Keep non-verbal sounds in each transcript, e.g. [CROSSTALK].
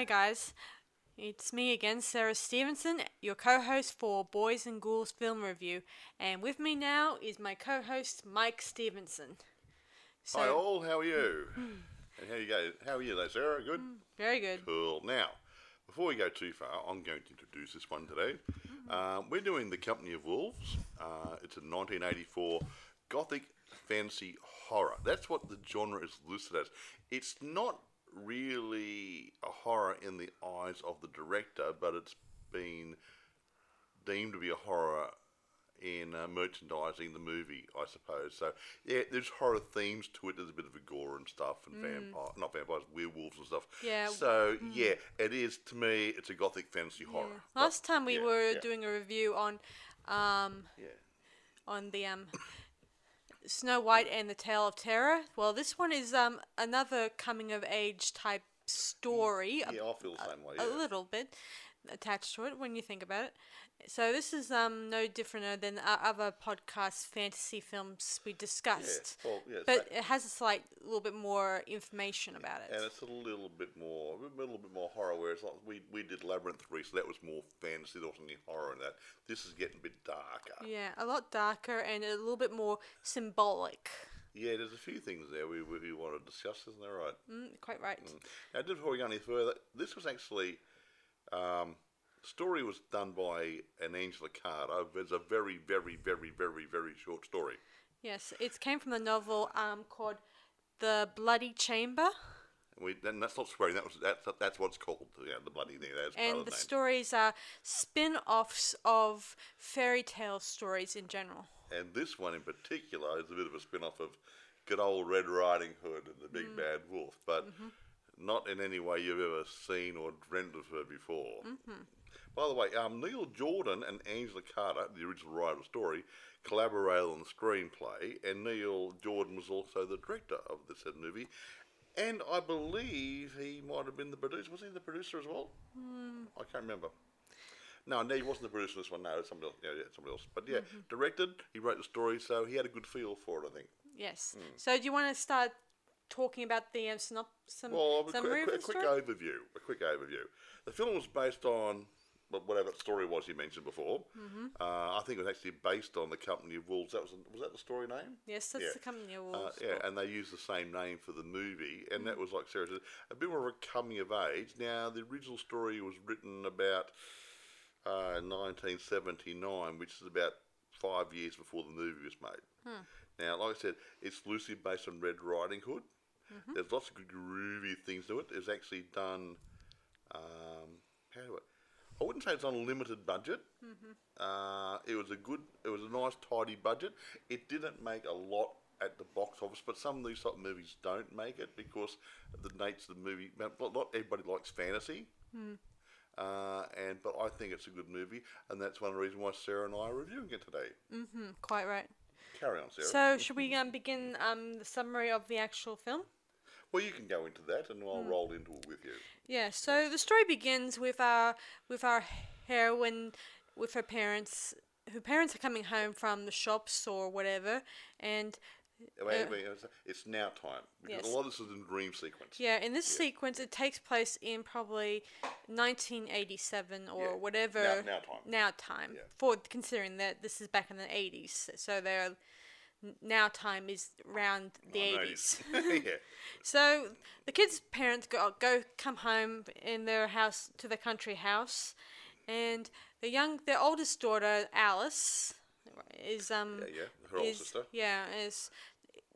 Hey guys. It's me again, Sarah Stevenson, your co host for Boys and Ghouls Film Review. And with me now is my co host, Mike Stevenson. So, Hi all, how are you? [CLEARS THROAT] and how you go? How are you, there, Sarah? Good. Very good. Cool. Now, before we go too far, I'm going to introduce this one today. Um, we're doing The Company of Wolves. Uh, it's a 1984 gothic fantasy horror. That's what the genre is listed as. It's not really a horror in the eyes of the director, but it's been deemed to be a horror in uh, merchandising the movie, I suppose. So yeah, there's horror themes to it. There's a bit of a gore and stuff, and vampire, not vampires, werewolves and stuff. Mm. Yeah. Mm. So yeah, it is to me. It's a gothic fantasy horror. But, Last time we yeah, were yeah, doing a review on um, Yeah. on the um, Snow White and the Tale of Terror. Well, this one is um, another coming of age type story. a- Yeah, I feel the same way. a Yeah. little bit attached to it when you think about it. So this is um no different than our other podcast fantasy films we discussed. well, yeah, but that- it has a slight little bit more information about it. and it's a little bit more, a little bit more horror. Whereas like we we did Labyrinth three, so that was more fantasy. There wasn't any horror in that. This is getting a bit darker. yeah, a lot darker and a little bit more symbolic. Yeah, there's a few things there we, we, we want to discuss, isn't there? Right. Mm, quite right. Now, before we go any further, this was actually um, story was done by an Angela Carter. It's a very, very, very, very, very short story. Yes, it came from the novel um called The Bloody Chamber. We, and that's not swearing. That was that's that's what it's called. Yeah, the bloody thing. That's And the name. stories are spin offs of fairy tale stories in general. And this one in particular is a bit of a spin-off of good old Red Riding Hood and the Big Mm. Bad Wolf, but Mm-hmm. not in any way you've ever seen or dreamt of her before. Mm-hmm. By the way, um, Neil Jordan and Angela Carter, the original writer of the story, collaborated on the screenplay, and Neil Jordan was also the director of the said movie. And I believe he might have been the producer. Was he the producer as well? Hmm. I can't remember. No, no, he wasn't the producer of this one. No, it's somebody else. Yeah, yeah, somebody else. But yeah, Mm-hmm. directed. He wrote the story, so he had a good feel for it. I think. Yes. Hmm. So do you want to start talking about the um, synop- some Well, a, summary quick, of a quick overview. A quick overview. The film was based on wh- whatever story was you mentioned before. Mm-hmm. Uh, I think it was actually based on the Company of Wolves. That was was that the story name? Yes, that's yeah. the company of Uh, wolves. yeah, and they used the same name for the movie, and Mm. that was like Sarah said, a bit more of a coming of age. Now, the original story was written about uh, 1979, which is about five years before the movie was made. Hmm. Now, like I said, it's loosely based on Red Riding Hood. Mm-hmm. There's lots of good groovy things to it. It's actually done. Um, how do I? I wouldn't say it's on a limited budget. Mm-hmm. Uh, it was a good, it was a nice, tidy budget. It didn't make a lot at the box office, but some of these type of movies don't make it because the nature of the movie. Not not everybody likes fantasy, Hmm. uh, and but I think it's a good movie, and that's one reason why Sarah and I are reviewing it today. Mm, hmm, quite right. Carry on, Sarah. So should we um, begin um, the summary of the actual film? Well, you can go into that, and I'll Hmm. roll into it with you. Yeah. So the story begins with our with our heroine with her parents. Her parents are coming home from the shops or whatever, and Wait, Uh, wait, it's- it's now time because yes. a lot of this is in dream sequence. Yeah, in this sequence, it takes place in probably 1987 or Yeah, whatever. now- now time. Now time. Yeah. For considering that this is back in the 80s, so their n- now time is around the 80s. [LAUGHS] yeah. [LAUGHS] so the kids' parents go go come home in their house to the country house, and the young their oldest daughter Alice is um Yeah, yeah, her older is, sister. Yeah, is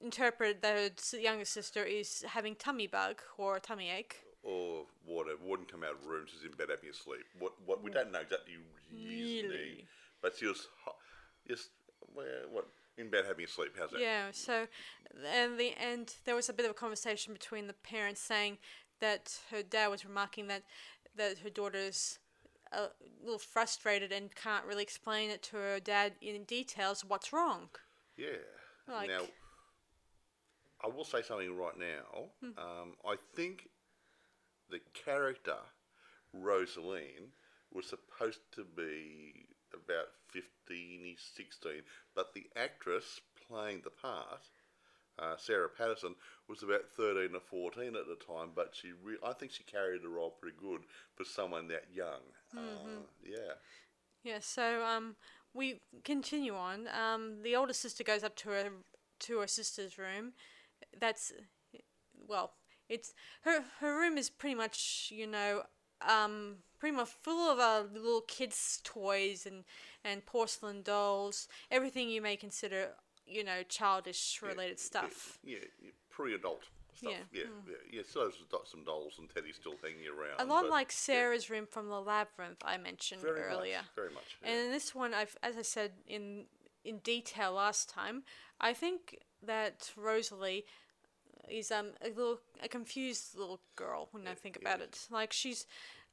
interpreted that her younger sister is having tummy bug or tummy ache. or whatever, wouldn't come out of the room. She's in bed having a sleep. What? What? We don't know exactly Really? but she was just well, what in bed having a sleep. How's that? Yeah, so and the and there was a bit of a conversation between the parents saying that her dad was remarking that that her daughter's a little frustrated and can't really explain it to her dad in details what's wrong. Yeah. Like- now, I will say something right now. Hmm. Um, I think the character Rosaline was supposed to be about 15 16, but the actress playing the part uh, Sarah Patterson, was about 13 or 14 at the time, but she re- I think she carried the role pretty good for someone that young. Uh, yeah. Yeah, so um, we continue on. Um, the older sister goes up to her to her sister's room. That's well, it's her her room is pretty much you know um, pretty much full of uh, little kids' toys and and porcelain dolls, everything you may consider you know childish related stuff. Yeah, yeah, pre-adult stuff. Yeah, Yeah, yeah, yeah. So there's some dolls and teddies still hanging around. A lot like Sarah's room from the labyrinth I mentioned very earlier. much, very much. yeah. And in this one, I've, as I said in in detail last time, I think that Rosalie is um a little a confused little girl when I think about it. Like she's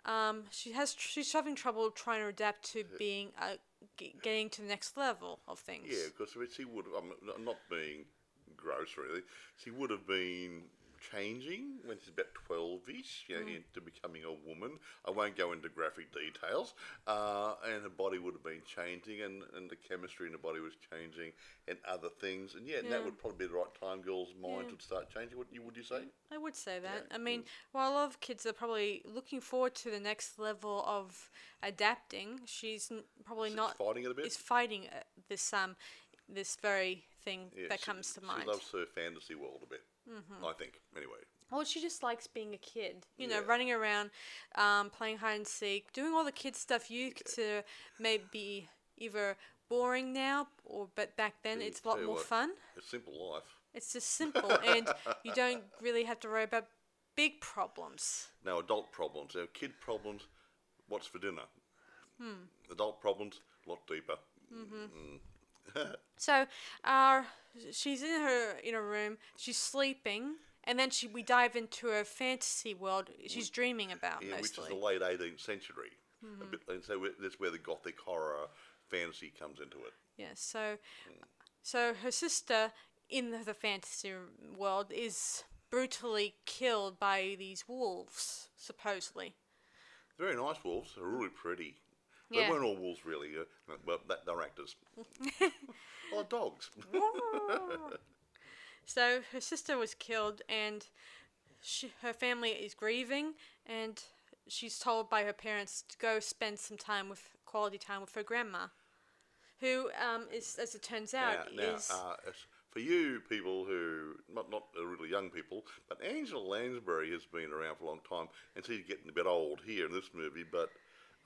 um she has tr- she's having trouble trying to adapt to being uh, g- getting to the next level of things. Yeah, because she would. I'm not- not being gross really. She would have been changing when she's about twelve-ish, you know, Mm. into becoming a woman. I won't go into graphic details. Uh, and her body would have been changing, and, and the chemistry in the body was changing, and other things. And yeah, and that would probably be the right time. Girls' minds Yeah. would start changing. What you would you say? I would say that. Yeah, I mean, while a lot of kids are probably looking forward to the next level of adapting, she's probably S- not fighting it a bit? is fighting uh, this um this very thing Yeah, that she- comes to mind. she mind. loves her fantasy world a bit. I think, anyway. Well, she just likes being a kid. You know, Yeah. running around, um, playing hide and seek, doing all the kid stuff you consider maybe either boring now, or but back then you- it's a lot more what. fun. A simple life. It's just simple, and [LAUGHS] you don't really have to worry about big problems. Now, adult problems. Now, kid problems, what's for dinner? Hmm. Adult problems, a lot deeper. [LAUGHS] So, uh, she's in her in her room. She's sleeping, and then she we dive into her fantasy world. She's dreaming about Yeah, which is the late 18th century. Mm-hmm. A bit, and so that's where the gothic horror fantasy comes into it. Yeah. So, so her sister in the, the fantasy world is brutally killed by these wolves, supposedly. Very nice wolves. They're really pretty. Yeah. They weren't all wolves, really. Uh, well, that, they're actors. [LAUGHS] or dogs. [LAUGHS] So her sister was killed, and she, her family is grieving, and she's told by her parents to go spend some time with quality time with her grandma, who um, is, as it turns out, now, now is uh, for you people who, not, not really young people, but Angela Lansbury has been around for a long time, and she's getting a bit old here in this movie, but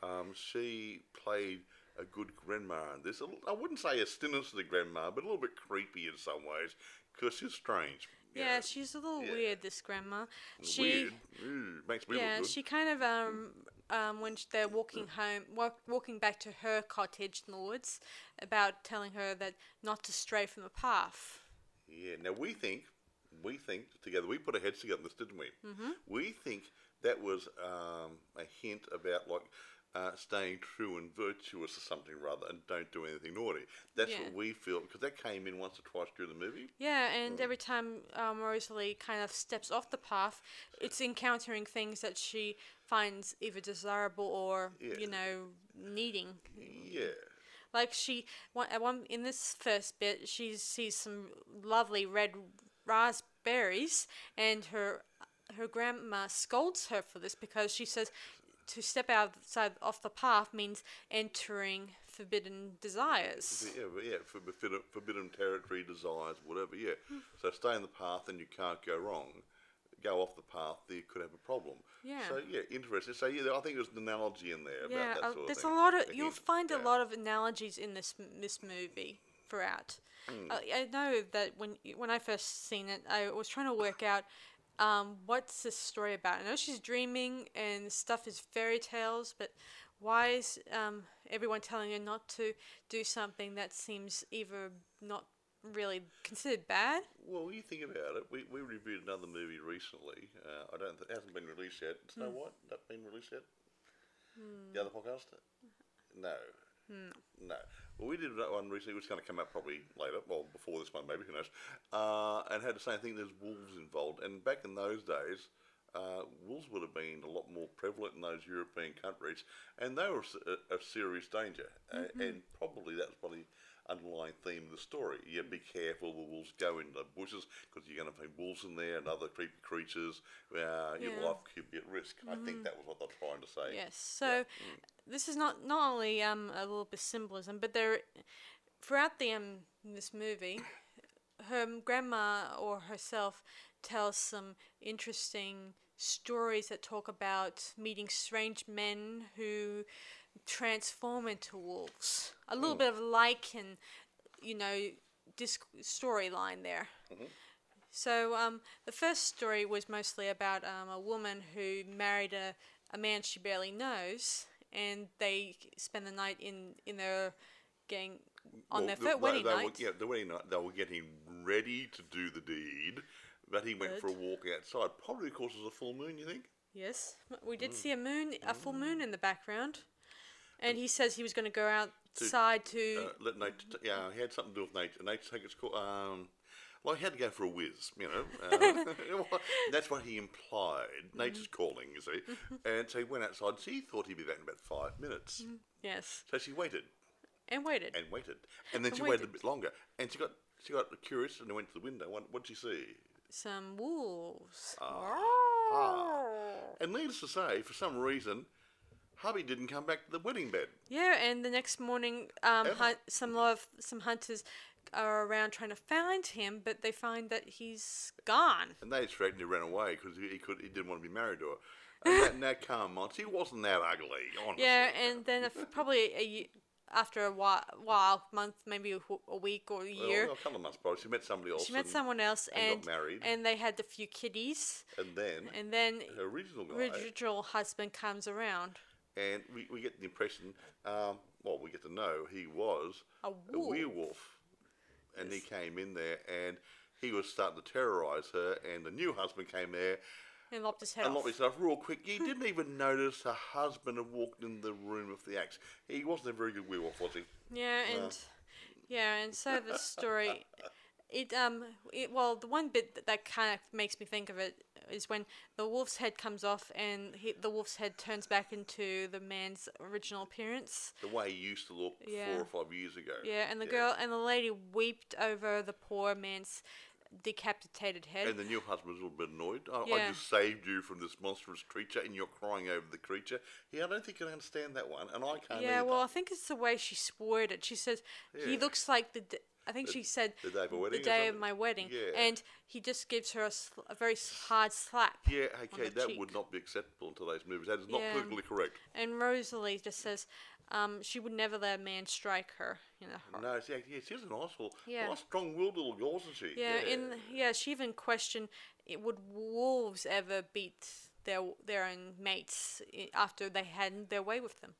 um, she played a good grandma in this. I wouldn't say a sinister grandma, but a little bit creepy in some ways, because she's strange. yeah, know. she's a little yeah. weird. This grandma, she Weird. Ooh, makes me yeah, look good. she kind of um um when they're walking home, walk, walking back to her cottage in the woods, about telling her that not to stray from the path. Yeah. Now we think, we think together, we put our heads together on this, didn't we? Mm-hmm. We think that was um, a hint about like uh, staying true and virtuous or something rather, and don't do anything naughty. That's Yeah. what we feel because that came in once or twice during the movie. Yeah, Mm. and every time um, Rosalie kind of steps off the path, it's encountering things that she finds either desirable or Yeah. you know needing. Yeah. Like she, at one in this first bit, she sees some lovely red raspberries, and her her grandma scolds her for this because she says to step outside off the path means entering forbidden desires. Yeah, yeah, forbidden, forbidden territory, desires, whatever. Yeah, so stay in the path, and you can't go wrong. Go off the path, you could have a problem. Yeah. So yeah, interesting. So yeah, I think there's an analogy in there Yeah, about that uh, there's a lot of you'll find yeah. a lot of analogies in this this movie throughout. Hmm. Uh, I know that when when I first seen it, I was trying to work out um, what's this story about. I know she's dreaming and stuff is fairy tales, but why is um, everyone telling her not to do something that seems either not really considered bad? Well, you think about it. We, we reviewed another movie recently. Uh, I don't. Th- it hasn't been released yet. Snow Hmm. White. Not been released yet. The other podcast. No. No. Well, we did that one recently, which is going to come out probably later, well, before this one, maybe, who knows, uh, and had the same thing. There's wolves involved. And back in those days, uh, wolves would have been a lot more prevalent in those European countries, and they were a serious danger. A- and probably that's probably underlying theme of the story. Yeah, be careful. The wolves go into the bushes because you're going to find wolves in there and other creepy creatures. Uh, Your Yeah. life could be at risk. I think that was what they're trying to say. Yes. So this is not not only um a little bit symbolism, but there throughout the um this movie, her grandma or herself tells some interesting stories that talk about meeting strange men who transform into wolves. A little bit of Lycan, you know, disc storyline there. So um, the first story was mostly about um, a woman who married a, a man she barely knows, and they spend the night in in their getting on Well, their the- wedding they were- night. yeah, the wedding night. They were getting ready to do the deed, but he went for a walk outside. Probably because it was a full moon. You think? Yes, we Mm. did see a moon, a full moon in the background, and he says he was going to go outside to. Uh, let nature. T- yeah, he had something to do with nature. Nature take its course. Um, well, he had to go for a whiz, you know. Uh, [LAUGHS] that's what he implied. Nature's calling, you see. And so he went outside. She thought he'd be back in about five minutes. yes, So she waited and waited. and waited, and then And she waited a bit longer. And she got she got curious and went to the window. What did she see? Some wolves. Ah. And needless to say, for some reason, hubby didn't come back to the wedding bed. Yeah, and the next morning, um, Ever. hunt, some of some hunters are around trying to find him, but they find that he's gone. And they threatened to run away because he, he could he didn't want to be married to her. And that, now come on, she wasn't that ugly, honestly. Yeah, and then if, probably a, after a while, while month, maybe a, a week or a Well, year, a couple of months probably. She met somebody else. she met someone else and and got married. and they had a few kitties, and then and then her original guy. original husband comes around. And we, we get the impression, um, well, we get to know he was A a werewolf. And he came in there and he was starting to terrorise her. And the new husband came there And lopped his head and off. locked himself real quick. He didn't even notice her husband had walked in the room with the axe. He wasn't a very good werewolf, was he? Yeah, and yeah, and so the story, it um, it well, the one bit that, that kind of makes me think of it is when the wolf's head comes off and he, the wolf's head turns back into the man's original appearance. The way he used to look Yeah. four or five years ago. Yeah, and the girl and the lady wept over the poor man's decapitated head. And the new husband was a little bit annoyed. I, I just saved you from this monstrous creature, and you're crying over the creature. Yeah, I don't think you can understand that one, and I can't. yeah, either. well, I think it's the way she swore it. She says he looks like the. D- I think she said the day of a wedding The day of my wedding, Yeah. and he just gives her a, sl- a very hard slap. Yeah, okay, that cheek. would not be acceptable in today's movies. That is not Yeah. politically correct. And Rosalie just says um, she would never let a man strike her. You know. No, see, yeah, she's a nice little, Yeah. nice, strong-willed little girl, isn't she? Yeah, in yeah, she even questioned, it, would wolves ever beat their their own mates after they had their way with them?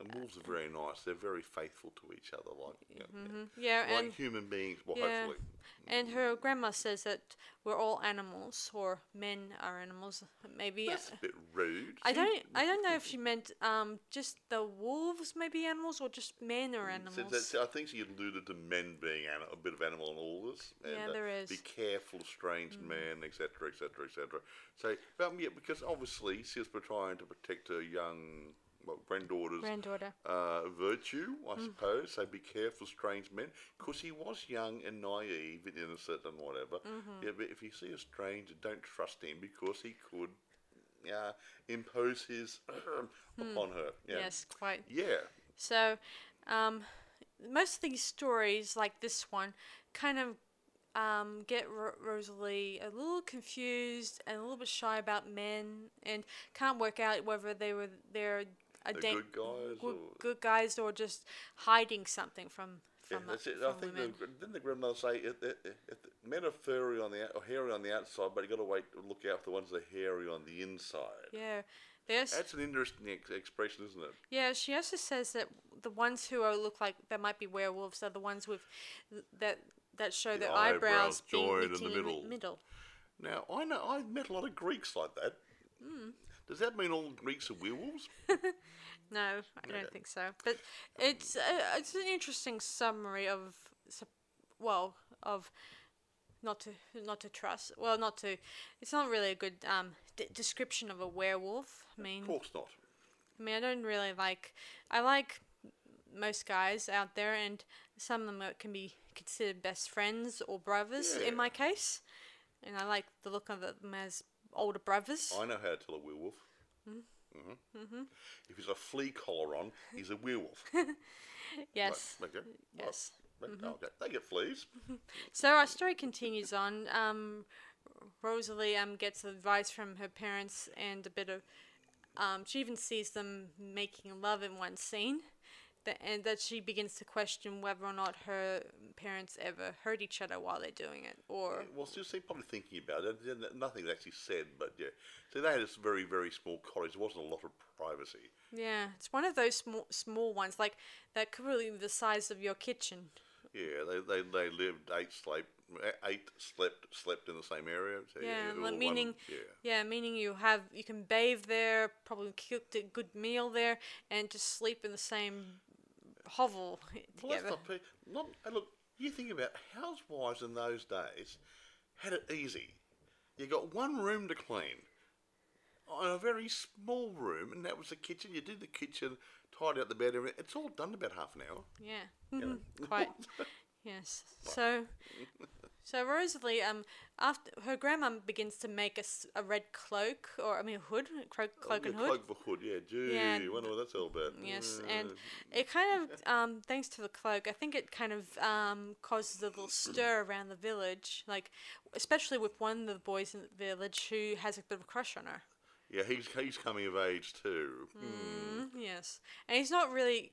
And wolves are very nice. They're very faithful to each other, like you know, Yeah, like and human beings. Well, yeah, hopefully. and her grandma says that we're all animals, or men are animals. Maybe That's a bit rude. I don't I don't know if she [LAUGHS] meant um just the wolves maybe animals or just men are So animals. that's- I think she alluded to men being an, a bit of animal in all this. And, Yeah, uh, there is. Mm. Be careful of strange men, etc., etc., etc. So, um, yeah, because obviously she was trying to protect her young well, granddaughter's Granddaughter. uh, virtue, I Mm. suppose. So be careful, strange men, because he was young and naive and innocent and whatever. Mm-hmm. Yeah, but if you see a stranger, don't trust him because he could uh, impose his [CLEARS THROAT] upon her. Yeah. Hmm. Yes, quite. Yeah. So, um, most of these stories, like this one, kind of um, get Ro- Rosalie a little confused and a little bit shy about men, and can't work out whether they were they're a The da- good guys good, or- good guys or just hiding something from Yeah, from, that's it. I think the, didn't the grandmother say it, it, it, it, men are furry on the out, or hairy on the outside, but you got to wait to look out for the ones that are hairy on the inside. yeah, there's That's an interesting ex- expression, isn't it? Yeah, she also says that the ones who are look like they might be werewolves are the ones with that that show The their eyebrows eyebrows, being joined in the middle. middle. Now I know I've met a lot of Greeks like that. Hmm. Does that mean all Greeks are werewolves? [LAUGHS] No, I Okay. don't think so. But it's uh, it's an interesting summary of sup- well of not to not to trust. Well, not to. It's not really a good um, d- description of a werewolf. I mean, Of course not. I mean, I don't really like. I like most guys out there, and some of them are- can be considered best friends or brothers Yeah. in my case. And I like the look of them as older brothers. I know how to tell a werewolf. Mm-hmm. Mm-hmm. If he's a flea collar on, he's a werewolf. [LAUGHS] yes. Right, okay. Yes. Right. Okay. They get fleas. [LAUGHS] So our story continues on. Um, Rosalie um, gets advice from her parents and a bit of. Um, she even sees them making love in one scene, that, and that she begins to question whether or not her parents ever hurt each other while they're doing it, or Well, see, probably thinking about it. yeah, Nothing's actually said, but yeah. So they had this very, very small cottage. There wasn't a lot of privacy. yeah, it's one of those small small ones like that could really be the size of your kitchen. Yeah, they, they, they lived eight slept eight slept slept in the same area. So, Yeah, all like one- meaning yeah. yeah, meaning you have you can bathe there, probably cooked a good meal there, and just sleep in the same hovel [LAUGHS] Well, that's not, pe- not. and Look, you think about housewives in those days had it easy. You got one room to clean, in a very small room, and that was the kitchen. You did the kitchen, tidy up the bedroom. It's all done in about half an hour. Yeah, mhm, [LAUGHS] quite. [LAUGHS] Yes. So, so Rosalie, um, after her grandma begins to make a red cloak or I mean a hood, cloak, cloak Oh, and hood. Cloak for hood, yeah. Gee, Yeah. wonder what that's all about. Yes, and it kind of, um, thanks to the cloak, I think it kind of um, causes a little stir around the village, like especially with one of the boys in the village who has a bit of a crush on her. yeah, he's he's coming of age too. Hmm. Mm, yes, and he's not really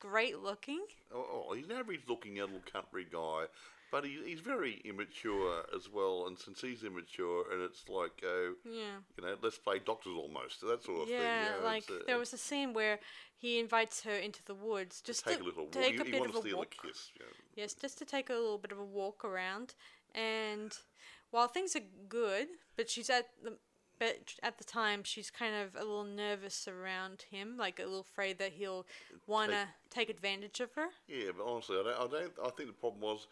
great looking. Oh, oh, he's an average looking little country guy, but he, he's very immature as well. And since he's immature, and it's like, oh, Yeah. you know, let's play doctors almost, that sort of thing. Yeah, like it's, uh, there was a scene where he invites her into the woods just take to a little walk. take he, a he bit of to a walk. a kiss. You know. Yes, just to take a little bit of a walk around, and while things are good, but she's at the but at the time she's kind of a little nervous around him, like a little afraid that he'll wanna take advantage of her. Yeah, but honestly, I don't. I don't. I think the problem was.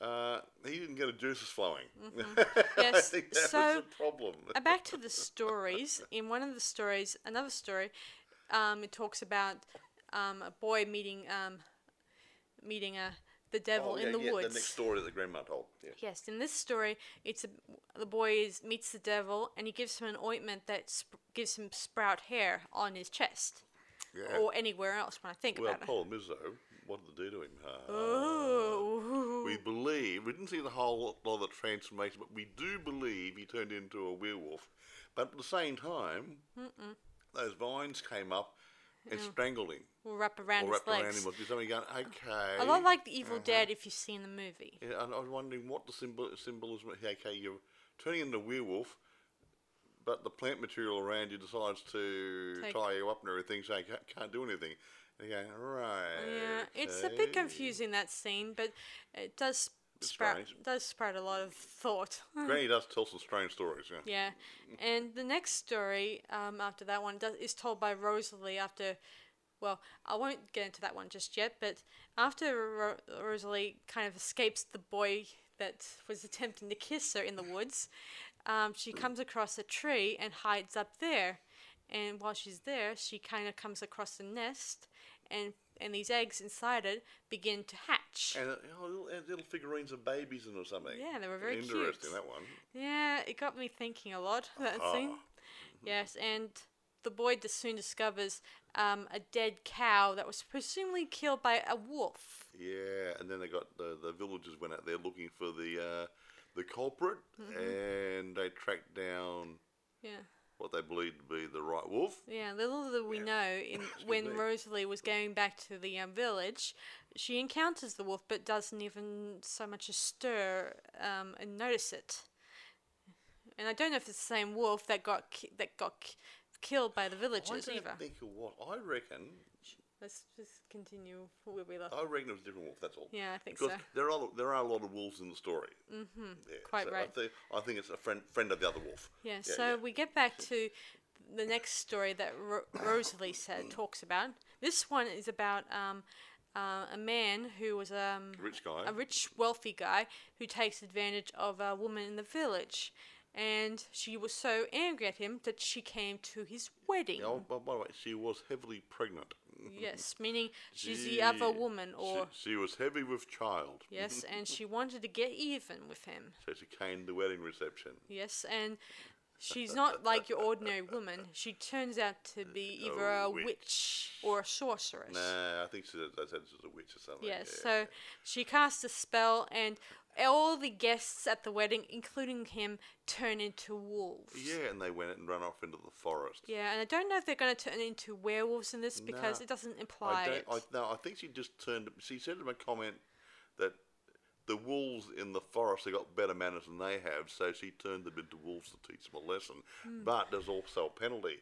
Uh, he didn't get a juices flowing. Mm-hmm. [LAUGHS] Yes, so- problem. Uh, back to the stories. In one of the stories, another story, um, it talks about um, a boy meeting um, meeting a the devil Oh, in yeah, the yeah, woods. The next story that the grandma told. Yeah. Yes, in this story, it's a, the boy is, meets the devil and he gives him an ointment that sp- gives him sprout hair on his chest Yeah. or anywhere else. When I think well, about it. problem is though, what did they do to him? Uh, Oh, We believe we didn't see the whole lot of the transformation, but we do believe he turned into a werewolf. But at the same time, those vines came up and strangled him, will wrap around or his wrapped around legs. him. Or something going, okay. A lot like the Evil Dead, if you've seen the movie. Yeah, and I was wondering what the symbol symbolism. Okay, you're turning into a werewolf, but the plant material around you decides to Take- tie you up and everything, so you can't do anything. Go, right. Yeah, it's a bit confusing that scene, but it does sprout strange. does sprout a lot of thought. Granny [LAUGHS] does tell some strange stories. Yeah. Yeah, and the next story um, after that one does, is told by Rosalie after. Well, I won't get into that one just yet, but after Ro- Rosalie kind of escapes the boy that was attempting to kiss her in the woods, um, she comes across a tree and hides up there. And while she's there, she kind of comes across a nest, and and these eggs inside it begin to hatch. And uh, little, and little figurines of babies in or something. Yeah, they were very cute. Interesting, that one. Yeah, it got me thinking a lot. [LAUGHS] That Ah. scene. Yes, and the boy dis- soon discovers um, a dead cow that was presumably killed by a wolf. Yeah, and then they got the the villagers went out there looking for the uh, the culprit, Mm-hmm. and they tracked down Yeah, what they believed to be the right wolf. yeah. Little did we Yeah. know, [LAUGHS] in when. Rosalie was going back to the um, village, she encounters the wolf, but doesn't even so much as stir um, and notice it. And I don't know if it's the same wolf that got ki- that got ki- killed by the villagers I don't either. think was. I reckon. Let's just continue where we left. I reckon it was a different wolf. That's all. Yeah, I think so. Because so. there are there are a lot of wolves in the story. Mm-hmm. Yeah, Quite so right. I think, I think it's a friend friend of the other wolf. Yeah, Yeah, so yeah. we get back to the next story that Ro- Rosalie said [COUGHS] talks about. This one is about um, uh, a man who was um, Rich guy. a rich, wealthy guy who takes advantage of a woman in the village. And she was so angry at him that she came to his wedding. Oh, by the way, she was heavily pregnant. Yes, meaning she's the other woman, or she, she was heavy with child. yes, [LAUGHS] and she wanted to get even with him. So she came to the wedding reception. Yes, and she's not like your ordinary woman. [LAUGHS] She turns out to be either A a witch. witch or a sorceress. Nah, I think she said, said she was a witch or something. Yes, yeah. so she casts a spell, and all the guests at the wedding, including him, turn into wolves. Yeah, and they went and ran off into the forest. Yeah, and I don't know if they're going to turn into werewolves in this because Nah, it doesn't imply I don't. it. I, no, I think she just turned. She said in a comment that the wolves in the forest have got better manners than they have, so she turned them into wolves to teach them a lesson. Hmm. But there's also a penalty.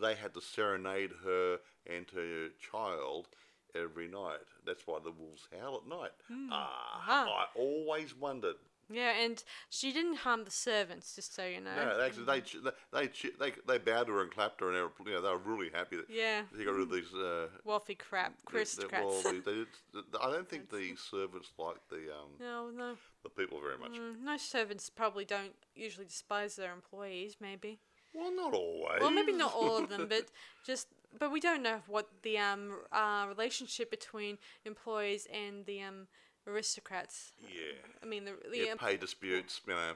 They had to serenade her and her child every night. That's why the wolves howl at night. Hmm. Ah, Aha. I always wondered. Yeah, and she didn't harm the servants, just so you know. No, they actually they they they, they they bowed to her and clapped her, and they were, you know, they were really happy that Yeah. she got rid of these. Uh, Wealthy crap, aristocrats. well, they, they, did- I don't think the servants like the um, no, no, the people very much. mm, no servants probably don't usually despise their employees. Maybe. Well, not always. Well, maybe not all of them, but [LAUGHS] just. But we don't know what the um uh, relationship between employees and the um aristocrats. Yeah. I mean the the Yeah, pay disputes, you know,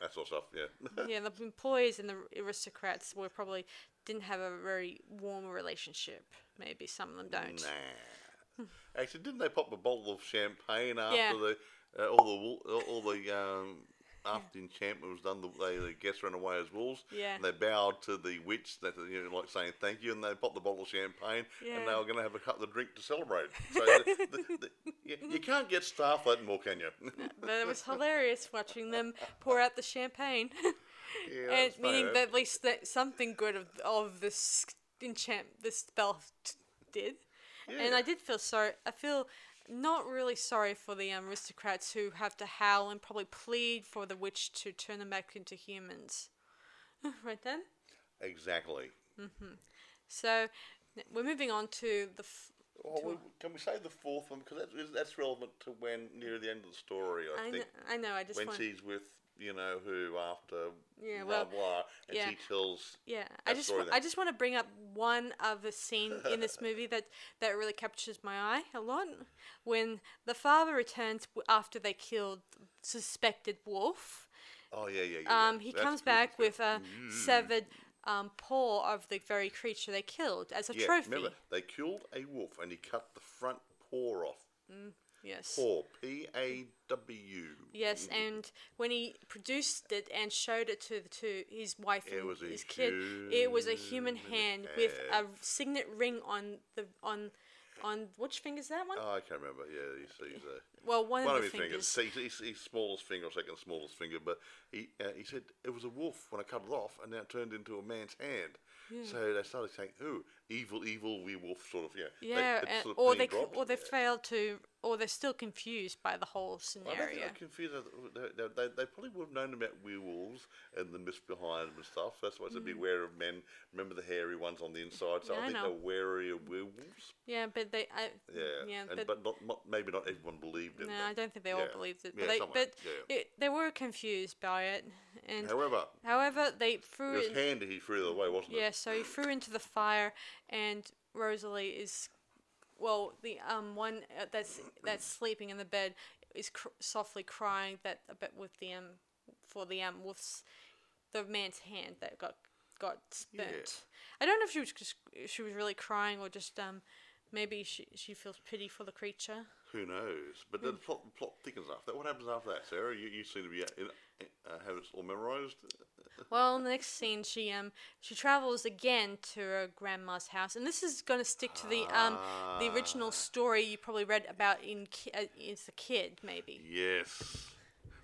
that sort of stuff. Yeah. [LAUGHS] yeah the employees and the aristocrats were probably didn't have a very warm relationship. Maybe some of them don't. Nah. Actually, didn't they pop a bottle of champagne after Yeah. the uh, all the all the um, after the enchantment was done? The, they, the guests ran away as wolves. Yeah. And they bowed to the witch, that you know, like saying thank you, and they popped the bottle of champagne, yeah. and they were going to have a cup of drink to celebrate. [LAUGHS] So the, the, the, you, can't get staff that more, can you? But it was hilarious watching them pour out the champagne. [LAUGHS] yeah, and meaning that at least that something good of, of this enchant this spell t- did. And I did feel sorry. I feel not really sorry for the um, aristocrats who have to howl and probably plead for the witch to turn them back into humans. [LAUGHS] right then. exactly. So we're moving on to the. F- Well, we, can we say the fourth one because that's, that's relevant to when near the end of the story. I, I, think know, I know. I just when want. she's with you know who after Yeah, blah well, blah, and yeah. she tells Yeah, I just story wa- then. I just want to bring up one other scene in this [LAUGHS] movie that that really captures my eye a lot. When the father returns after they killed suspected wolf, oh yeah yeah yeah. um, he That's comes back with a severed um, paw of the very creature they killed as a yeah, trophy. Remember, they killed a wolf and he cut the front paw off. Yes. Paw, P A W. Yes, and when he produced it and showed it to the to his wife It and his kid, it was a human hand with a signet ring on the on on which finger's that one? Oh, I can't remember. Yeah, he sees a. well, one, One of of the his fingers. fingers. He's, he's, he's smallest finger or second smallest finger, but he uh, he said it was a wolf when I cut it off, and now it turned into a man's hand. Yeah. So they started saying, "Ooh, evil, evil, we wolf," sort of. Yeah. Yeah, it's and, sort of or they dropped. or they Yeah. failed to, or they're still confused by the whole I don't think scenario. they're confused. They, they, they, they probably would have known about werewolves and the myths behind them and stuff. That's why I said beware of men. Remember the hairy ones on the inside. So Mm. Yeah, I I think know. they're wary of werewolves. Yeah, but they, I, Yeah. yeah, and, but, but, not, not maybe not everyone believed in it. no. I don't think they all Yeah. believed it. But Yeah, they, but it, they were confused by it, and However, however they threw it was it. handy he threw it away, wasn't it? Yeah, so he threw into the fire, and Rosalie is, well, the um one uh, that's that's sleeping in the bed is cr- softly crying that a bit with the um for the um wolf's the man's hand that got got Yeah. I don't know if she was just she was really crying or just um maybe she she feels pity for the creature. Who knows? But Hmm. the plot, plot thickens after that. What happens after that, Sarah? You, you seem to be uh, in, uh, have it all memorised. Well, in the next scene, she um she travels again to her grandma's house, and this is going to stick to the um the original story you probably read about in ki- uh, as a kid, maybe. Yes.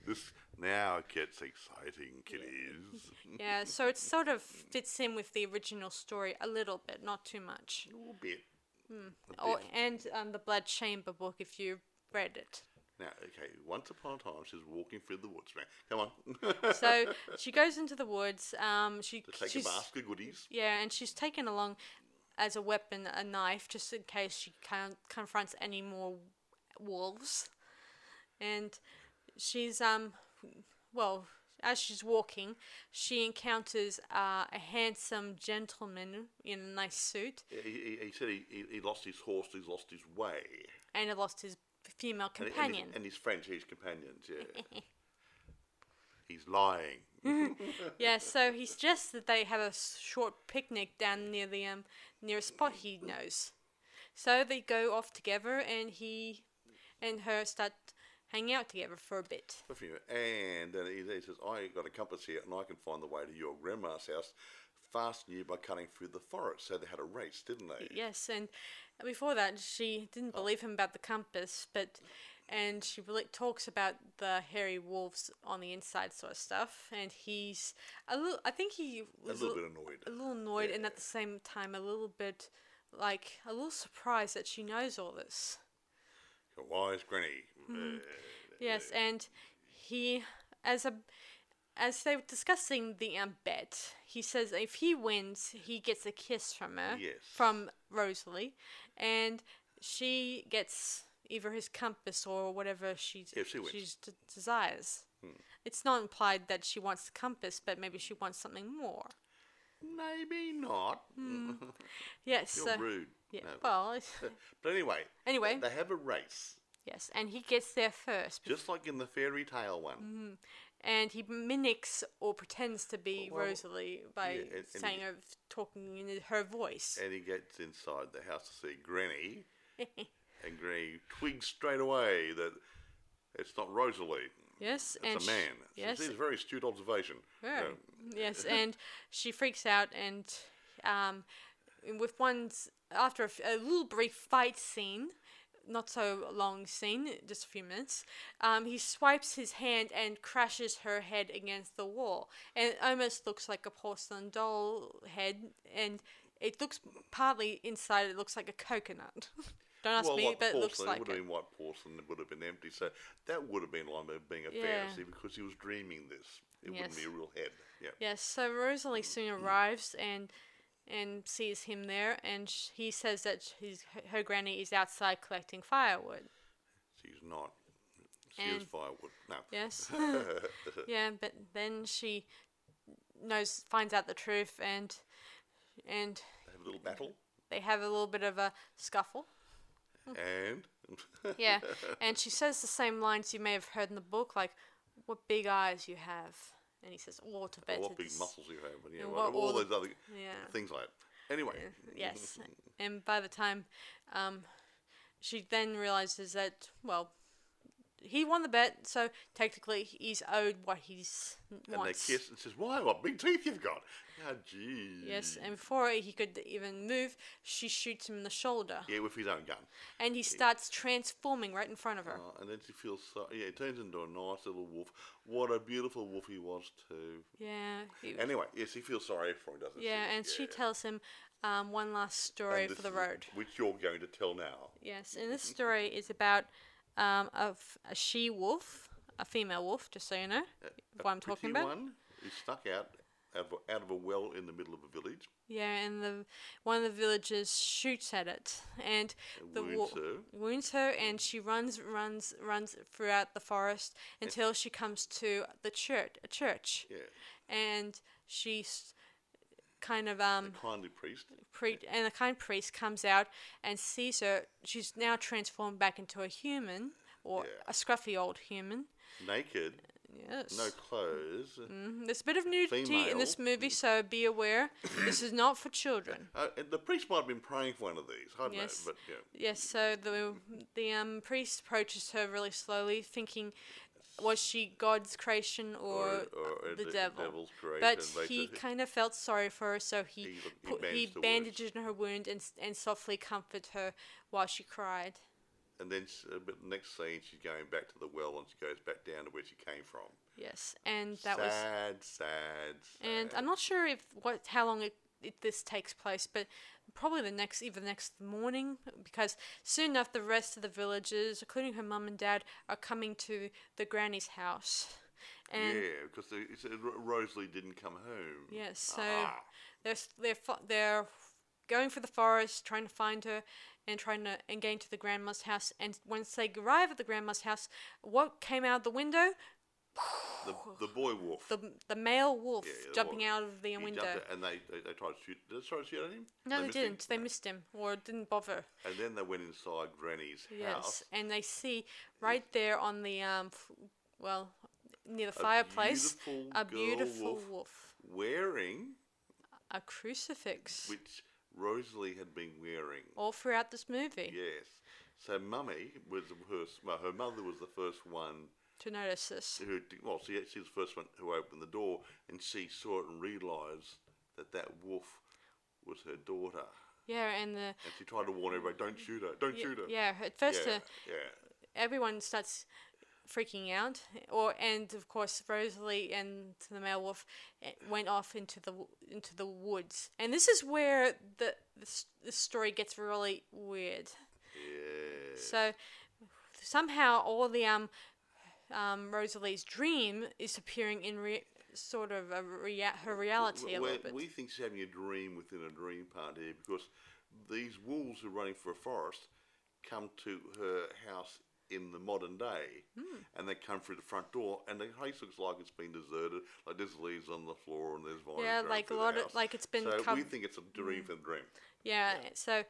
This now it gets exciting, kiddies. Yeah, so it sort of fits in with the original story a little bit, not too much. A little bit. A Oh, bit. and um, the Blood Chamber book, if you read it. Now, okay. Once upon a time, she's walking through the woods, man. Come on. [LAUGHS] So she goes into the woods. Um, she to take a basket of goodies. yeah, and she's taken along as a weapon a knife, just in case she con- confronts any more wolves. And she's um, well, as she's walking, she encounters uh, a handsome gentleman in a nice suit, He, he, he said he, he lost his horse, he's lost his way. and he lost his female And- and his- companion. And, his French, his companions, yeah. [LAUGHS] he's lying. [LAUGHS] [LAUGHS] Yeah, so he suggests that they have a short picnic down near the um near a spot he knows. So they go off together, and he and her start hanging out together for a bit. And then he, he says, I got a compass here and I can find the way to your grandma's house fast you by cutting through the forest. So they had a race, didn't they? Yes, and before that, she didn't believe him about the compass, but and she really talks about the hairy wolves on the inside sort of stuff, and he's a little. I think he was A little li- bit annoyed. a little annoyed, and at the same time a little bit like a little surprised that she knows all this. Wise granny. Uh, Yes, and he, as a, as they were discussing the um, bet, he says if he wins, he gets a kiss from her, Yes. from Rosalie, and she gets either his compass or whatever she she d- desires. It's not implied that she wants the compass, but maybe she wants something more. Maybe not. [LAUGHS] Yes. You're so, rude. Yeah. No. Well, [LAUGHS] But anyway. Anyway. They have a race. yes, and he gets there first. Just like in the fairy tale one. Mm-hmm. And he mimics or pretends to be Well, Rosalie by yeah, and- and saying he- talking in her voice. And he gets inside the house to see Granny. [LAUGHS] and Granny twigs straight away that it's not Rosalie. yes, It's and a man. yes, It's a very astute observation. very, Um, yes, and she freaks out and um, with one s- after a little brief fight scene. Not so long scene, just a few minutes. Um, he swipes his hand and crashes her head against the wall, and it almost looks like a porcelain doll head. And it looks partly inside. It looks like a coconut. [LAUGHS] Don't ask well, me, like but it looks like it would have been white porcelain. It would have been empty. So that would have been like being a Yeah. fantasy because he was dreaming this. It wouldn't be a real head. Yeah. Yes, so Rosalie soon arrives and and sees him there, and sh- he says that his her granny is outside collecting firewood. She's not. She is firewood. No. Yes. [LAUGHS] [LAUGHS] yeah, but then she knows finds out the truth and and They have a little battle. they have a little bit of a scuffle. And [LAUGHS] Yeah, and she says the same lines you may have heard in the book, like "What big eyes you have," and he says, "Oh, to bet what big muscles you have, and yeah, and what all all the- those other Yeah. things like that. Anyway, Yes, [LAUGHS] and by the time um, she then realizes that well, he won the bet, so technically he's owed what he's and they kiss and says, "Why? What big teeth you've got?" Ah, gee. Yes, and before he could even move, she shoots him in the shoulder, yeah, with his own gun. and he starts transforming right in front of her. Uh, and then she feels so. Yeah, he turns into a nice little wolf. What a beautiful wolf he was too. yeah, he- Anyway, yes, he feels sorry for him, doesn't he? yeah, she? and she tells him um, one last story And for this the is- road. which you're going to tell now. Yes, and this story is about um, a she wolf, a female wolf, just so you know A what I'm talking about. one is stuck out out of, a, out of a well in the middle of a village. Yeah, and the one of the villagers shoots at it, and the wounds wo- her. wounds her, and she runs, runs, runs throughout the forest until she comes to the church, a church, Yeah, and she's kind of um kindly priest. pre- and the kind priest comes out and sees her. She's now transformed back into a human or Yeah. a scruffy old human. naked, Yes. no clothes. Mhm. There's a bit of nudity in this movie, so be aware. this is not for children. [LAUGHS] Uh, the priest might have been praying for one of these. I don't Yes. know, but yeah. Yes, so the the um, priest approaches her really slowly, thinking, was she God's creation or, or the de- devil? But he kind of felt sorry for her, so he He- put, he bandaged bandaged her wound and and softly comforted her while she cried. And then, uh, but next scene, she's going back to the well, and she goes back down to where she came from. Yes, and that was sad, sad, sad. and I'm not sure if what how long it, it this takes place, but probably the next even the next morning because soon enough the rest of the villagers, including her mum and dad, are coming to the granny's house, and yeah, because they, Rosalie didn't come home. yes, so Ah. they're they're they're going through the forest, trying to find her, and trying to and getting to the grandma's house. And once they arrive at the grandma's house, what came out the window? The, [SIGHS] the boy wolf. The the male wolf Yeah, the jumping wolf. out of the He window. jumped out and they, they, they tried to shoot. Did they try to shoot at him? no, they, missed him? didn't. They No. missed him or didn't bother. And then they went inside Granny's Yes, house. and they see right there on the um, f- well, near the fireplace, beautiful a girl beautiful wolf wolf, wearing a crucifix, which Rosalie had been wearing. all throughout this movie. Yes. So Mummy was the first. Well, her mother was the first one To notice this, who. Well, she, she was the first one who opened the door, and she saw it and realised that that wolf was her daughter. yeah, and the And she tried to warn everybody, "Don't shoot her! Don't shoot her!" yeah, at first yeah, uh, yeah. everyone starts freaking out, or and of course Rosalie and the male wolf eh, went off into the into the woods, and this is where the the, the story gets really weird. Yeah. So somehow all the um um Rosalie's dream is appearing in re- sort of a rea- her reality a we, little bit. we think she's having a dream within a dream part here because these wolves who are running for a forest come to her house in the modern day Hmm. and they come through the front door and the place looks like it's been deserted like there's leaves on the floor and there's vines Yeah, growing like a through the lot of- house. like it's been so we think it's a dream for the dream yeah, so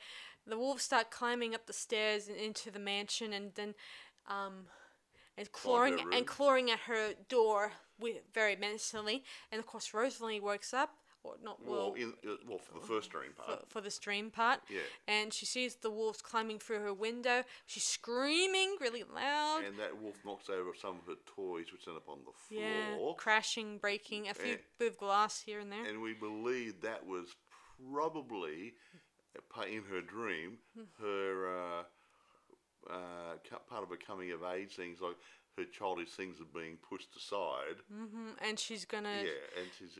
the wolves start climbing up the stairs and into the mansion and then um and clawing and clawing at her door with very menacingly. And of course Rosalie wakes up or not well, well, in, uh, well for the first dream part. for this dream part. Yeah. and she sees the wolves climbing through her window. She's screaming really loud. And that wolf knocks over some of her toys which end up on the floor. Yeah, crashing, breaking, a few And- bit of glass here and there. and we believe that was probably uh, in her dream her uh, uh, part of her coming of age things like her childish things are being pushed aside hmm And she's gonna. yeah and she's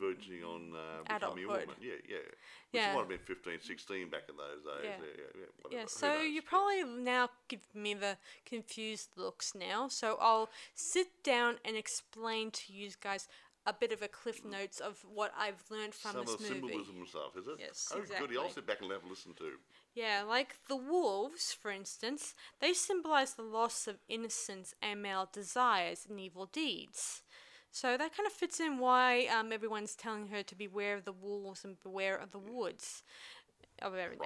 verging on uh, becoming a woman yeah yeah which Yeah. might have been 15 16 back in those days Yeah. yeah yeah, yeah, Yeah, so you probably now give me the confused looks now. So I'll sit down and explain to you guys a bit of a cliff notes of what I've learned from some this of the movie. symbolism and stuff is it Yes, oh goody I'll sit back and have a listen to Yeah, like the wolves, for instance, they symbolize the loss of innocence and male desires and evil deeds. So that kind of fits in why um, everyone's telling her to beware of the wolves and beware of the woods.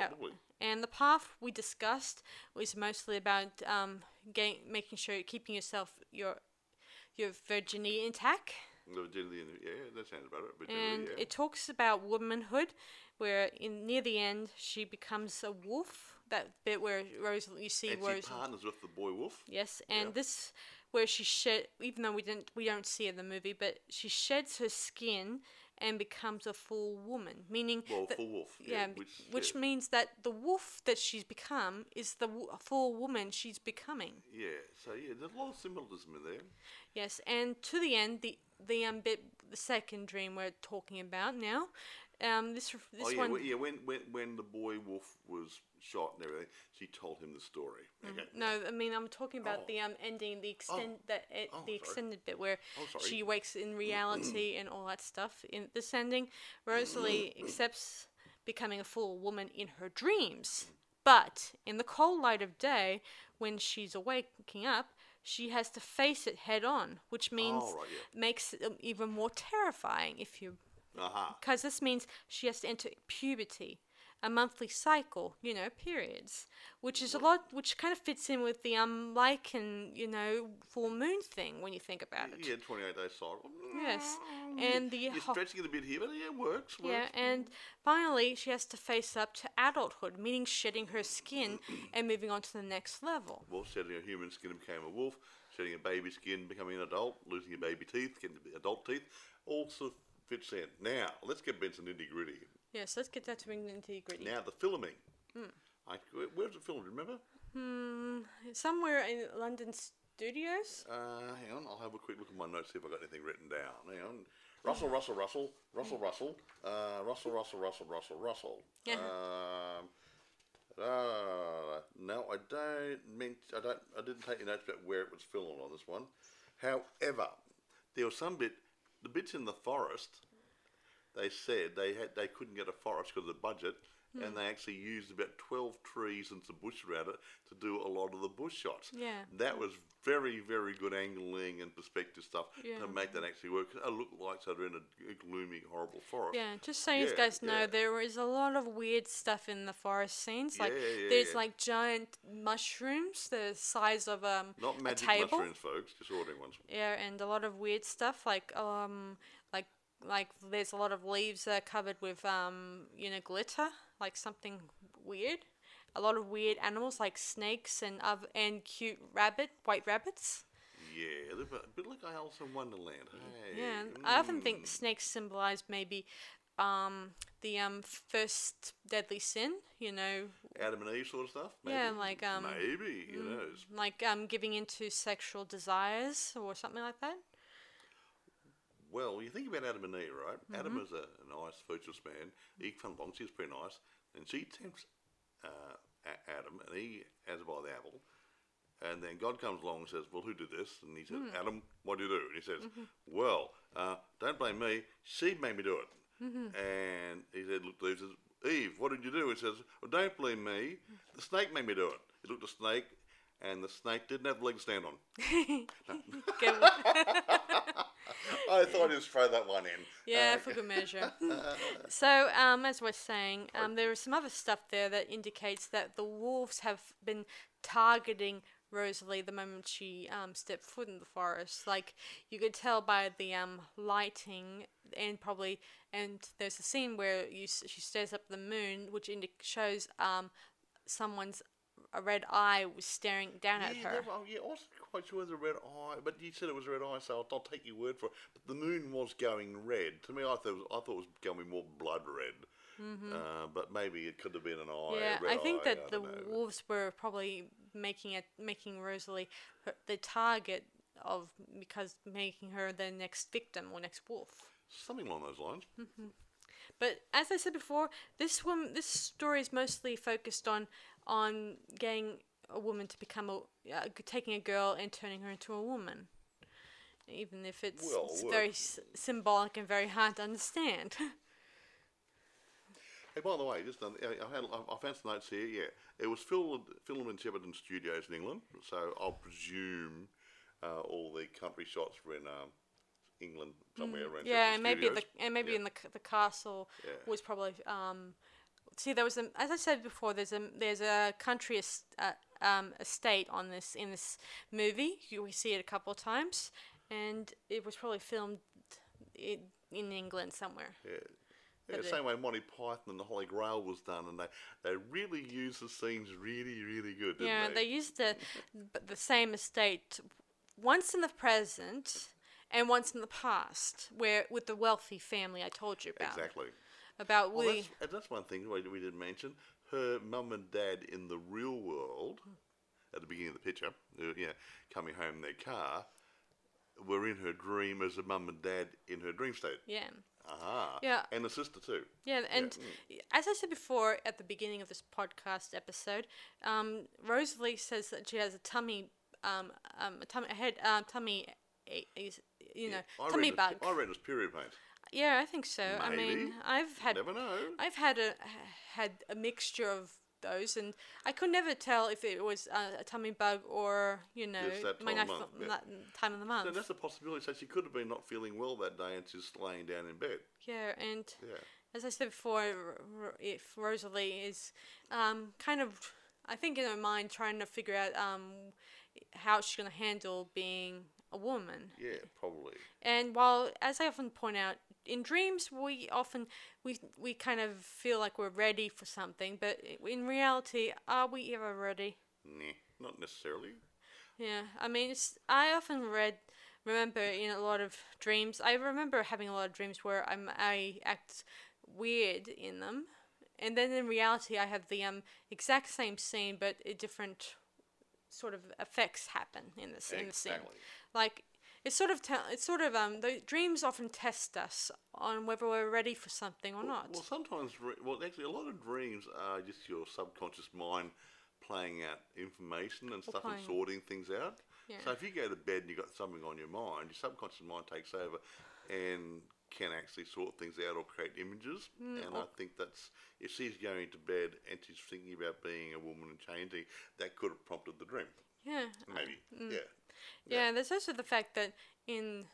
Probably. and the path we discussed was mostly about um, gain, making sure you're keeping yourself your your virginity intact. Generally, yeah that sounds about it but And yeah. it talks about womanhood, where in near the end she becomes a wolf. That bit where Rose, you see and Rose, she partners with the boy wolf yes, and Yeah. this where she shed. Even though we didn't, we don't see it in the movie, but she sheds her skin and becomes a full woman, meaning well that, full wolf yeah, yeah, which, which yeah. means that the wolf that she's become is the w- full woman she's becoming. Yeah, so yeah, there's a lot of symbolism in there. Yes, and to the end, the the um bit, the second dream we're talking about now. Um, this this oh yeah, one. well, yeah. When, when when the boy wolf was shot and everything, she told him the story. Okay. No, I mean I'm talking about Oh. the um ending, the extend the e- Oh, the sorry. extended bit where Oh, she wakes in reality [CLEARS THROAT] and all that stuff. In this ending, Rosalie [CLEARS THROAT] accepts becoming a full woman in her dreams, but in the cold light of day, when she's waking up, she has to face it head on, which means Oh, right, yeah. makes it um, even more terrifying if you Aha. because this means she has to enter puberty, a monthly cycle, you know, periods, which is a lot, which kind of fits in with the um lycan, you know, full moon thing when you think about it. Yeah, 28 day cycle. Yes, Mm, and the You're ho- stretching it a bit here, but yeah, it works. works. yeah, and finally she has to face up to adulthood, meaning shedding her skin [CLEARS THROAT] and moving on to the next level. Well, shedding a human skin became a wolf. Shedding a baby skin, becoming an adult. Losing your baby teeth, getting adult teeth. All sort of fits in. Now, let's get into nitty gritty. Yes, let's get that to nitty gritty. Now, the filming. I, where, where's it filmed? Remember? Hmm, somewhere in London studios. Uh, hang on, I'll have a quick look at my notes see if I've got anything written down. Hang on. Russell, Russell, Russell, Russell, Russell, uh, Russell, Russell, Russell, Russell, Russell. Yeah. Um, uh, no, I don't mean I don't. I didn't take any notes about where it was filmed on this one. However, there was some bit, the bits in the forest. They said they had they couldn't get a forest because of the budget, and they actually used about twelve trees and some bush around it to do a lot of the bush shots. Yeah. that was very very good angling and perspective stuff Yeah. to make that actually work. It looked like they're in a gloomy, horrible forest. Yeah, just so you guys know, yeah. there is a lot of weird stuff in the forest scenes. Like Yeah, yeah, there's yeah. like giant mushrooms the size of um Not a magic table. mushrooms, folks. Just ordinary ones. Yeah, and a lot of weird stuff like um like there's a lot of leaves that are covered with um you know glitter, like something weird. A lot of weird animals like snakes and other and cute rabbit, white rabbits. Yeah, they're a bit like Alice in Wonderland. Hey. Yeah, and I often mm. think snakes symbolize maybe um the um first deadly sin, you know, Adam and Eve sort of stuff. Maybe? Yeah, like, um, maybe who knows? like um giving into sexual desires or something like that. Well, you think about Adam and Eve, right? Mm-hmm. Adam is a, a nice, virtuous man. Eve comes along, she's pretty nice, and she tempts uh, Adam, and he has her by the apple. And then God comes along and says, "Well, who did this?" And he says, Hmm. "Adam, what did you do?" And he says, Mm-hmm. "Well, uh, don't blame me. She made me do it." Mm-hmm. And he said, "Look, Eve says, Eve, what did you do?" He says, "Well, don't blame me. The snake made me do it." He looked at the snake, and the snake didn't have legs to stand on. [LAUGHS] [LAUGHS] I thought I'd just throw that one in. yeah, Uh, for good measure. [LAUGHS] so, um, as we're saying, um, there is some other stuff there that indicates that the wolves have been targeting Rosalie the moment she um, stepped foot in the forest. Like you could tell by the um, lighting and probably and there's a scene where you she stares up at the moon, which indi- shows um, someone's a red eye was staring down at her. that- well, yeah, I wasn't quite sure it was a red eye, but you said it was a red eye, so I'll, I'll take your word for it. But the moon was going red. To me, I thought it was, I thought it was going to be more blood red. Uh, but maybe it could have been an eye. Mm-hmm. Yeah, I think eye, that I the know. wolves were probably making it, making Rosalie her, the target of because making her the next victim or next wolf. something along those lines. But as I said before, this woman, this story is mostly focused on on getting a woman to become a uh, taking a girl and turning her into a woman. Even if it's, Well, it's very s- symbolic and very hard to understand. [LAUGHS] Hey, by the way, just um, I, had, I I found some notes here. Yeah, it was filmed filmed in Shepperton Studios in England, so I'll presume uh, all the country shots were in um, England somewhere around. Mm, yeah, and maybe the and maybe Yeah. in the the castle Yeah. was probably um. See, there was a as I said before. There's a there's a country es- uh, um estate on this in this movie. You, we see it a couple of times, and it was probably filmed in, in England somewhere. Yeah. Yeah, the same way Monty Python and the Holy Grail was done, and they, they really used the scenes really, really good, didn't Yeah, they? they used the the same estate once in the present and once in the past, where with the wealthy family I told you about. Exactly. About Well, Willie. that's, that's one thing we, we didn't mention. Her mum and dad in the real world, at the beginning of the picture, uh, yeah, coming home in their car, were in her dream as a mum and dad in her dream state. yeah. Aha. Yeah. And the sister too. Yeah, and as I said before at the beginning of this podcast episode, um, Rosalie says that she has a tummy, um, um, a tummy, a head, um, tummy, a, is you know, I tummy bug. I read it as period pain. yeah, I think so. I mean, Maybe. I've had, Never know. I've had a had a mixture of those, and I could never tell if it was a, a tummy bug or you know, my time month, yeah. time of the month. So that's a possibility. So she could have been not feeling well that day and she's laying down in bed. Yeah, and Yeah. as I said before, if Rosalie is um, kind of, I think in her mind, trying to figure out um, how she's going to handle being a woman. Yeah, probably. And while, as I often point out, in dreams we often we we kind of feel like we're ready for something, but in reality, are we ever ready? Nah, not necessarily. Yeah, I mean, it's, I often read, remember in a lot of dreams. I remember having a lot of dreams where I'm I act weird in them, and then in reality, I have the um exact same scene, but a different sort of effects happen in the s- in the scene. Like it's sort of te- it's sort of um the dreams often test us on whether we're ready for something or not. Well, sometimes, re- well, actually, a lot of dreams are just your subconscious mind playing out information and stuff and sorting things out. Yeah. So if you go to bed and you've got something on your mind, your subconscious mind takes over and can actually sort things out or create images. Mm, and I think that's if she's going to bed and she's thinking about being a woman and changing, that could have prompted the dream. Yeah. Maybe. Mm. Yeah. Yeah, there's also the fact that in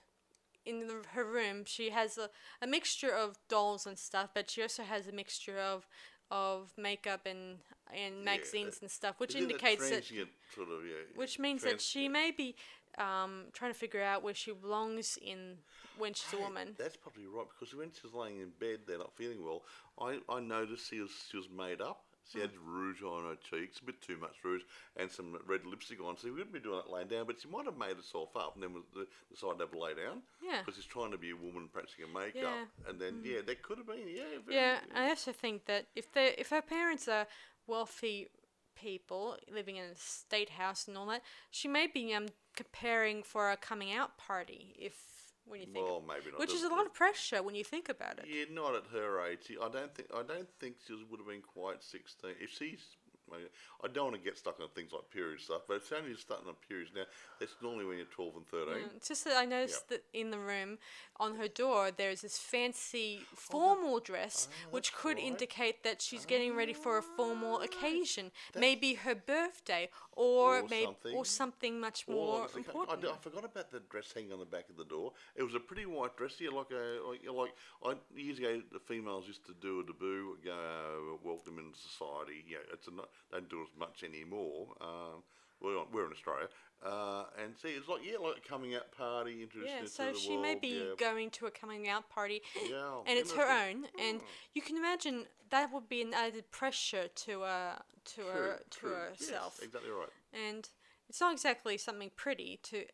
in the, her room she has a, a mixture of dolls and stuff, but she also has a mixture of of makeup and and magazines and stuff, which Is it a indicates that sort of yeah. which means that trans- she may be um, trying to figure out where she belongs in when she's a woman. That's probably right because when she's laying in bed, they're not feeling well, I, I noticed she was she was made up. She had Hmm. rouge on her cheeks, a bit too much rouge, and some red lipstick on. So she wouldn't be doing that laying down, but she might have made herself up and then was the, decided to have a lay down. Yeah. Because she's trying to be a woman practicing her makeup, Yeah. And then yeah, that could have been yeah. Very, Yeah, I also think that if they if her parents are wealthy people living in a state house and all that, she may be um comparing for a coming out party if when you think Well, maybe not. which is a lot of pressure when you think about it. Yeah, not at her age. I don't think. I don't think she would have been quite sixteen. If she's, I don't want to get stuck on things like period stuff, but it's only starting on periods now. That's normally when you're twelve and thirteen. Mm, just that I noticed that in the room on her door there's this fancy formal dress, which Oh, that's could right. indicate that she's getting ready for a formal occasion, maybe her birthday, or, Or maybe something. or something much Or more like I, I, important. I forgot about the dress hanging on the back of the door. It was a pretty white dress. Yeah, like a like, like I, years ago, the females used to do a debut, go uh, welcome into society. Yeah, it's a, not don't do as much anymore. Um, we're, we're in Australia, uh, and see, it's like yeah, like a coming out party, Yeah, so she may be yeah. going to a coming out party, [GASPS] Yeah, and it's her own, and you can imagine that would be an added pressure to uh to her to True, true. herself, Yes, exactly right. and it's not exactly something pretty to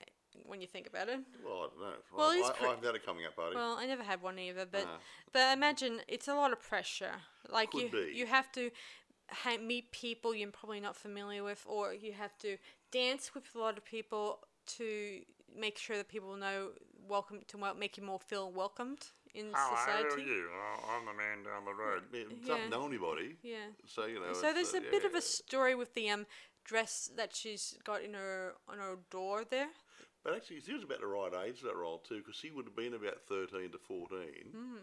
when you think about it. Well, I don't know. Well, I, I, I've had a coming out party. Well, I never had one either, but but imagine it's a lot of pressure. Like Could you be. you have to meet people you're probably not familiar with, or you have to dance with a lot of people to make sure that people know welcome to wel- make you more feel welcomed in society. Are you? Oh, I'm the man down the road. Yeah, yeah. doesn't know anybody, Yeah. so you know. So there's uh, a bit of a story with the um dress that she's got in her on her door there. But actually, she was about the right age for that role too, because she would have been about thirteen to fourteen. Hmm.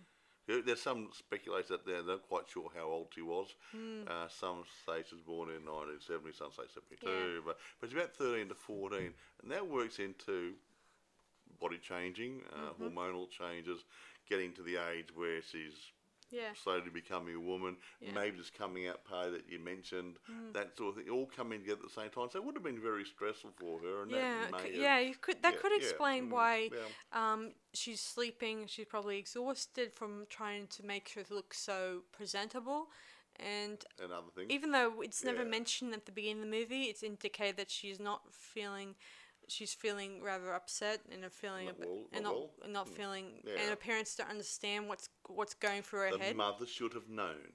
There- There's some speculation that they're not quite sure how old she was. Hmm. Uh, some say she was born in 1970, some say 72, but but she's about 13 to 14, and that works into body changing, uh, Mm-hmm. hormonal changes, getting to the age where she's Yeah. slowly becoming a woman, Yeah. Mm. maybe this coming out party that you mentioned, that sort of thing, all coming together at the same time. So it would have been very stressful for her. And Yeah, that may c- have- yeah, you could that yeah, could explain mm, why yeah. um she's sleeping. She's probably exhausted from trying to make her look so presentable, and and other things. even though it's never mentioned at the beginning of the movie, it's indicated that she's not feeling. She's feeling rather upset and feeling Not a bit- well- and not well. not feeling and her parents don't understand what's what's going through her the head. mother should have known.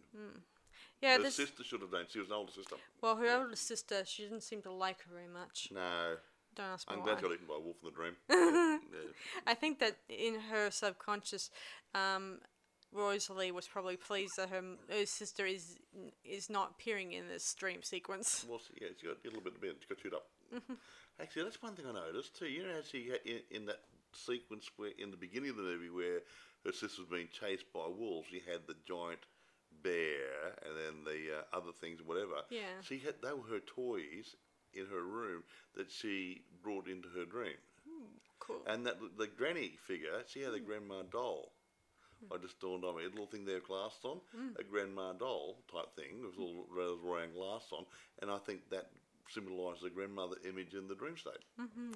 yeah, her this sister should have known. She was an older sister. well, her older sister, she didn't seem to like her very much. No. Don't ask me I'm why. glad she got eaten by a wolf in the dream. [LAUGHS] yeah. I think that in her subconscious, um, Rosalie was probably pleased that her, her sister is is not appearing in this dream sequence. Well, yeah, she got a little bit of bit. She got chewed up. Mm-hmm. Actually, that's one thing I noticed too. You know how she had in, in that sequence where in the beginning of the movie where her sister was being chased by wolves, she had the giant bear and then the uh, other things, whatever. Yeah. She had they were her toys in her room that she brought into her dream. Cool. And that the granny figure, she had a Hmm. grandma doll. I just dawned on me, a little thing there glass on, Hmm. a grandma doll type thing with little those round glass on, and I think that symbolises the grandmother image in the dream state. Mm-hmm.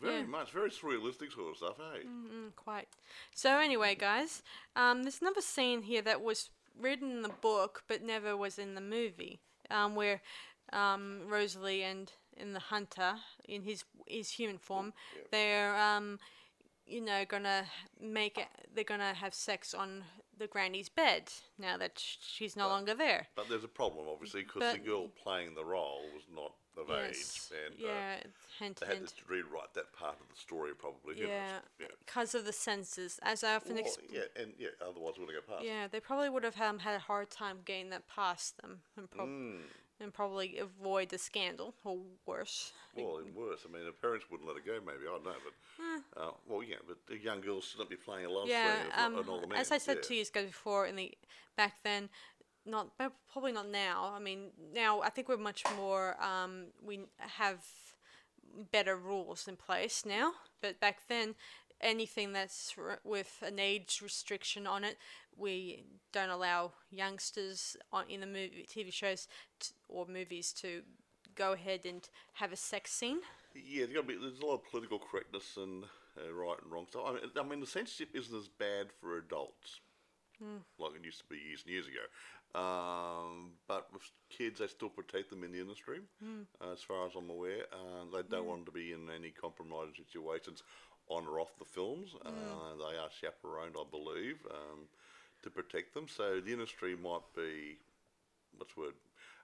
Very Yeah. much, very surrealistic sort of stuff, hey? Mm, quite. So anyway, guys, um, there's another scene here that was written in the book but never was in the movie, um, where um, Rosalie and and the hunter in his his human form, they're um, you know gonna make it. They're gonna have sex on the granny's bed. now that sh- she's no longer there. But there's a problem, obviously, because the girl playing the role was not of Yes. age, and uh, yeah, hint, they had hint. to rewrite that part of the story, probably. Yeah, yeah. because of the censors, as I often Well, explain. yeah, and yeah, otherwise wouldn't go past. Yeah, they probably would have um, had a hard time getting that past them, and, prob- Mm. and probably avoid the scandal or worse. Well, and worse. I mean, the parents wouldn't let it go. Maybe I don't know, but uh, well, yeah. But the young girls shouldn't be playing a love yeah, um, an older man. as I said yeah. two years ago before, in the back then, not but probably not now. I mean, now I think we're much more. Um, we have better rules in place now, but back then, anything that's r- with an age restriction on it, we don't allow youngsters on in the movie TV shows t- or movies to go ahead and have a sex scene. Yeah, there's, be, there's a lot of political correctness and uh, right and wrong stuff. I mean, I mean, the censorship isn't as bad for adults like it used to be years and years ago. Um, but with kids, they still protect them in the industry, uh, as far as I'm aware. Uh, they don't want to be in any compromising situations on or off the films. Uh, they are chaperoned, I believe, um, to protect them. So the industry might be, what's the word,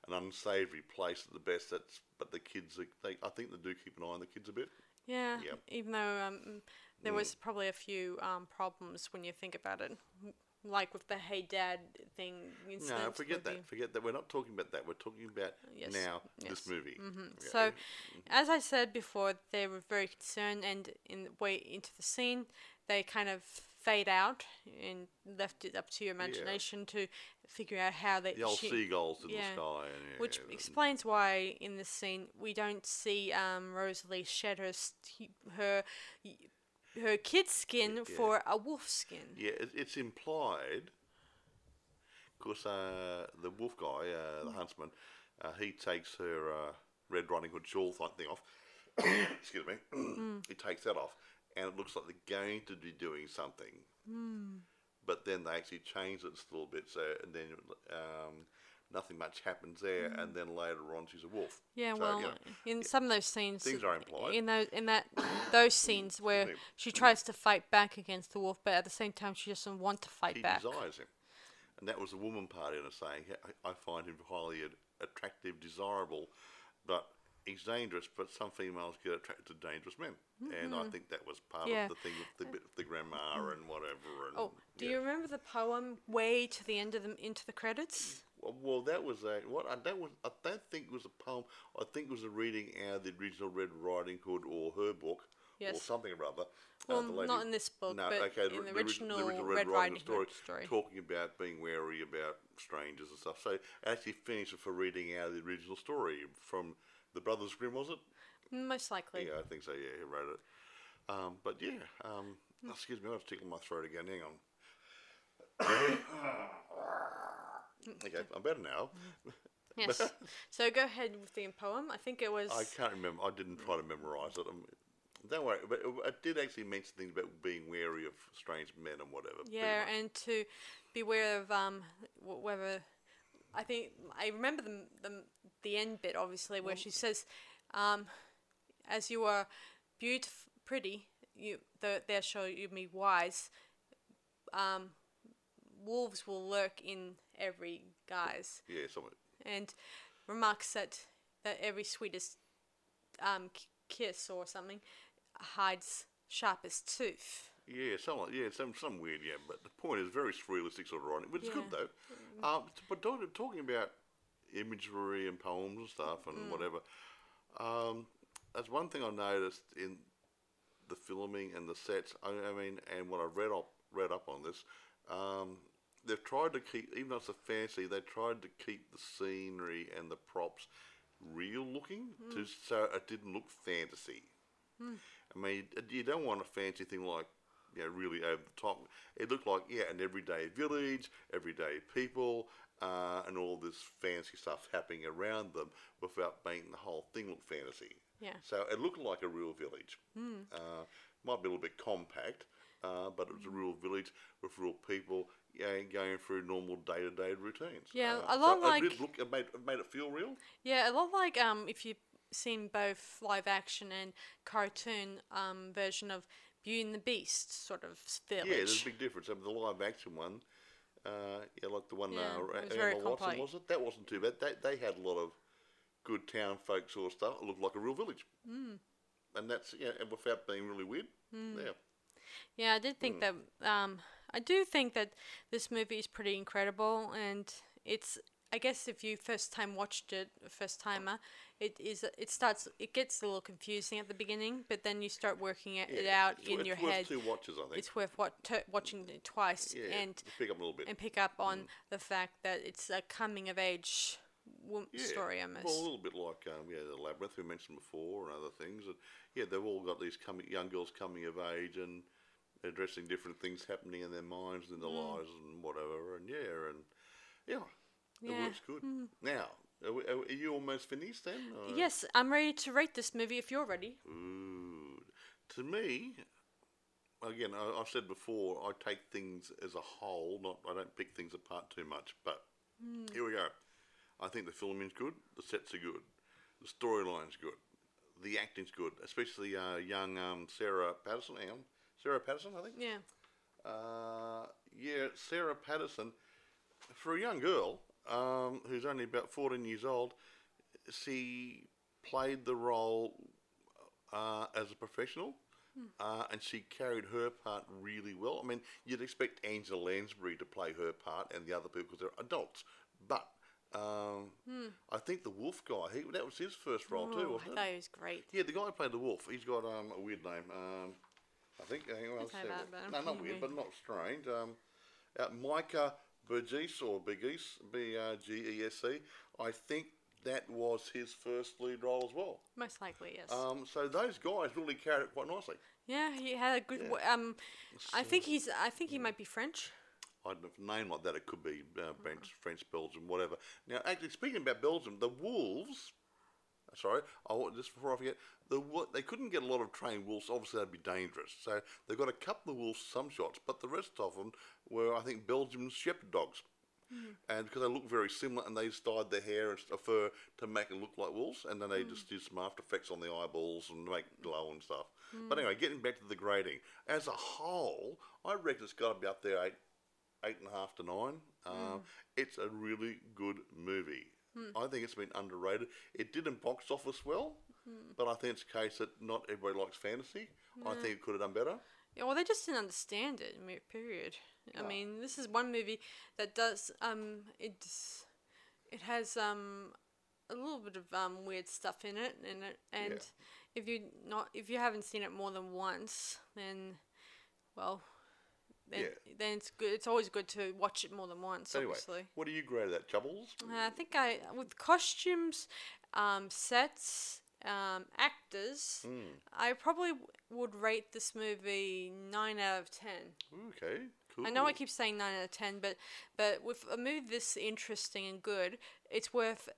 an unsavoury place at the best. That's but the kids, are, they, I think they do keep an eye on the kids a bit. Yeah, Yep. even though um, there was probably a few um, problems when you think about it, like with the "Hey Dad" thing. No, forget that. Forget that. We're not talking about that. We're talking about Yes, now yes. this movie. Yeah. So, as I said before, they were very concerned, and in the way into the scene, they kind of fade out and left it up to your imagination to figure out how they. the old she- seagulls in yeah, the sky, and, yeah, which explains why in this scene we don't see um, Rosalie shed her st- her her kid's skin for a wolf skin. yeah, it, it's implied because uh, the wolf guy, uh, the huntsman, uh, he takes her uh, Red Riding Hood shawl thing off. [COUGHS] Excuse me. [COUGHS] Mm. he takes that off, and it looks like they're going to be doing something. Mm. But then they actually change it a little bit, so and then um, nothing much happens there, and then later on she's a wolf. Mm. Yeah, So, well, you know, in some of those scenes, things are implied. in those in that those scenes where [COUGHS] she tries to fight back against the wolf, but at the same time she doesn't want to fight he back. desires him. And that was the woman part in it saying, I, find him highly attractive, desirable, but he's dangerous, but some females get attracted to dangerous men. And I think that was part Mm-hmm. Yeah. of the thing with the, bit of the grandma and whatever. And, Oh, do yeah. you remember the poem way to the end of the into the credits? Well, that was a what? I, that was I don't think it was a poem. I think it was a reading out of the original Red Riding Hood or her book or something or other. Well, uh, lady, not in this book, no, but okay, in the ori- original, Red, Red Riding story, Hood story. talking about being wary about strangers and stuff. So it actually finished a reading out of the original story from the Brothers Grimm, was it? Most likely. Yeah, I think so. Yeah, he wrote it. Um, but yeah, um, excuse me, I was tickling my throat again. Hang on. Okay, I'm better now. [LAUGHS] Yes. so go ahead with the poem. I think it was. I can't remember. I didn't try to memorise it. Um, don't worry, but it, it did actually mention things about being wary of strange men and whatever. Yeah, and to beware of um whether I think I remember the the the end bit obviously where she says, um, as you are beautiful, pretty, you the, there shall you be wise. Um, wolves will lurk in every guys. yeah, something. and remarks that that every sweetest um kiss or something hides sharpest tooth. Yeah, some like- yeah, some some weird. Yeah, but the point is very surrealistic sort of writing, which is good though. Um, but talking, talking about imagery and poems and stuff and whatever, um, that's one thing I noticed in the filming and the sets. I, I mean, and what I read up read up on this, um, they've tried to keep, even though it's a fantasy, they tried to keep the scenery and the props real looking, to so it didn't look fantasy. I mean, you don't want a fancy thing like, you know, really over the top. It looked like, yeah, an everyday village, everyday people, uh, and all this fancy stuff happening around them without making the whole thing look fantasy. Yeah. So it looked like a real village. Uh, might be a little bit compact, uh, but it was a real village with real people yeah, going through normal day to day routines. Yeah, Uh, a lot so it did like- look, it made, it made it feel real. Yeah, a lot like um if you've seen both live action and cartoon um version of Beauty and the Beast sort of s- Yeah, there's a big difference. I mean, the live action one, Uh, yeah, like the one Yeah, uh, it was Emma Watson was it? That wasn't too bad. They they had a lot of good town folk sort of stuff. It looked like a real village. Hmm. And that's yeah, and without being really weird. Yeah. Yeah, I did think that. Um, I do think that this movie is pretty incredible, and it's. I guess if you first time watched it, first timer, it is. It starts. It gets a little confusing at the beginning, but then you start working it, it Yeah, out it's, in it's your worth head. two watches, I think. It's worth what t- watching it twice yeah, and pick up a little bit. and pick up on the fact that it's a coming of age Yeah, story almost. Well, a little bit like um, yeah, the labyrinth we mentioned before, and other things. And yeah, they've all got these coming young girls coming of age and addressing different things happening in their minds and their Mm. lives and whatever. And yeah, and yeah, it Yeah. Mm. works good. Now, are, we, are you almost finished then? or- yes, I'm ready to rate this movie if you're ready. Ooh. To me, again, I, I've said before, I take things as a whole. Not I don't pick things apart too much. But here we go. I think the filming's good. The sets are good. The storyline's good. The acting's good, especially uh, young um, Sarah Patterson. On. Sarah Patterson, I think. Yeah. Uh, yeah, Sarah Patterson, for a young girl um, who's only about 14 years old, she played the role uh, as a professional. Uh, and she carried her part really well. I mean, you'd expect Angela Lansbury to play her part and the other people because they're adults. But um, I think the wolf guy, he, that was his first role too, Oh, wasn't thought it was great. Yeah, the guy who played the wolf, he's got um, a weird name. Um, I think. I'll say say that, but no, not weird, but not strange. Um, uh, Micah Burgess or Biggs, B R G E S E. I think that was his first lead role as well. Most likely, yes. Um, so those guys really carried it quite nicely. yeah, he had a good. w Um, I think he's. I think he might be French. I don't know if a name like that, it could be uh, French, French, Belgium, whatever. Now, actually, speaking about Belgium, the Wolves. Sorry, I want just before I forget, the they couldn't get a lot of trained wolves. Obviously, that'd be dangerous. So they got a couple of wolves, some shots, but the rest of them were, I think, Belgian shepherd dogs. Hmm. And because they look very similar, and they dyed their hair and fur to make it look like wolves, and then they hmm. just did some after effects on the eyeballs and make hmm. glow and stuff. But anyway, getting back to the grading, as a whole, I reckon it's got to be up there eight, eight and a half to nine. Um, It's a really good movie. I think it's been underrated. It didn't box office well, but I think it's a case that not everybody likes fantasy. I think it could have done better. Yeah, well, they just didn't understand it. Period. I mean, this is one movie that does. Um, it's it has um a little bit of um weird stuff in it, and it, and if you not if you haven't seen it more than once, then well. Then, Yeah. then it's good. It's always good to watch it more than once. Anyway, obviously, what do you grade that, Chubbles? Uh, I think I with costumes, um, sets, um, actors. Hmm. I probably w- would rate this movie nine out of ten. Okay, cool. I know I keep saying nine out of ten, but but with a movie this interesting and good, it's worth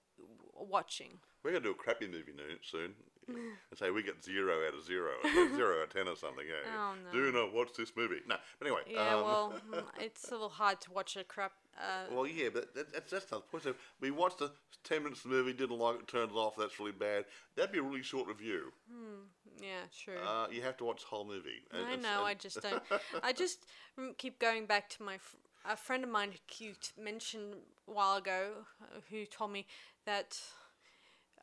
watching. We're going to do a crappy movie soon. [LAUGHS] and say we get zero out of zero, [LAUGHS] zero out of ten or something. Yeah. Oh, Do not watch this movie. No, but anyway. Yeah, um, well, [LAUGHS] mm, it's a little hard to watch a crap. Uh, Well, yeah, but that, that's that's not the point. So we watched the ten minutes of the movie, didn't like it, turned it off. That's really bad. That'd be a really short review. yeah, true. Uh, you have to watch the whole movie. And I know. I just don't. I just keep going back to my fr- a friend of mine t- mentioned a while ago, uh, who told me that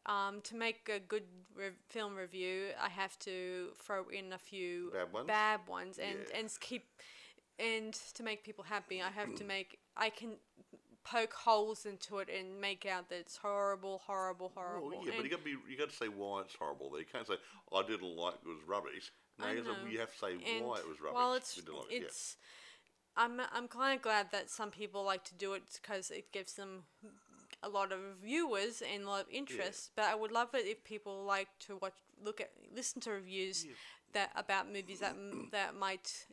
um, to make a good re- film review, I have to throw in a few Bad ones? bad ones and Yeah. and keep and to make people happy, I have to make I can poke holes into it and make out that it's horrible, horrible, horrible. Well, yeah, but you got to be you got to say why it's horrible. There, you can't say I didn't like it was rubbish. No, you, have to, you have to say and why it was rubbish. Well, it's like it, yeah. I'm I'm kind of glad that some people like to do it because it gives them a lot of viewers and a lot of interest. But I would love it if people like to watch, look at, listen to reviews that about movies that [CLEARS THROAT] that might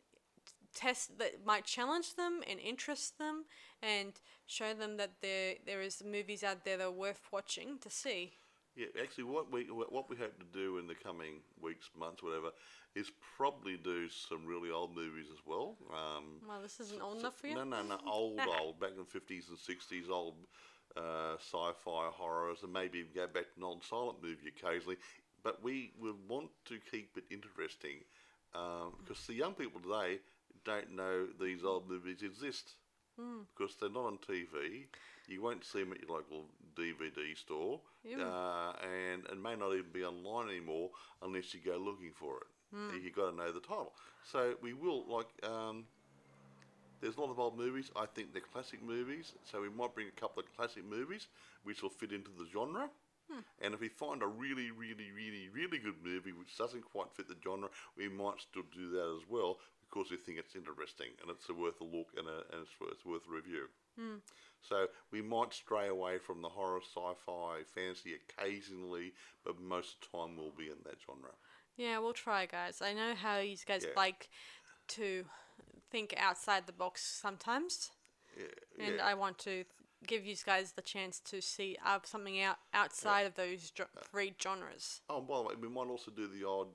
test that might challenge them and interest them and show them that there there is movies out there that are worth watching to see. Yeah, actually, what we what we hope to do in the coming weeks, months, whatever, is probably do some really old movies as well. Um, Well, this isn't old so- enough for you. No, no, no, [LAUGHS] old, old, back in the fifties and sixties, old uh, sci-fi horrors, and maybe go back to non-silent movie occasionally. But we would want to keep it interesting um, because the young people today don't know these old movies exist. because they're not on TV. You won't see them at your local DVD store, uh, and and may not even be online anymore unless you go looking for it. You've got to know the title. So we will like. Um, there's a lot of old movies. I think they're classic movies, so we might bring a couple of classic movies which will fit into the genre. Hmm. And if we find a really, really, really, really good movie which doesn't quite fit the genre, we might still do that as well because we think it's interesting and it's a worth a look and, a, and it's, worth, it's worth a review. Hmm. So we might stray away from the horror, sci-fi, fantasy occasionally, but most of the time we'll be in that genre. Yeah, we'll try, guys. I know how you guys Yeah. like to think outside the box sometimes, Yeah, and yeah. I want to give you guys the chance to see uh, something out outside of those dr- three genres. Oh, and by the way, we might also do the odd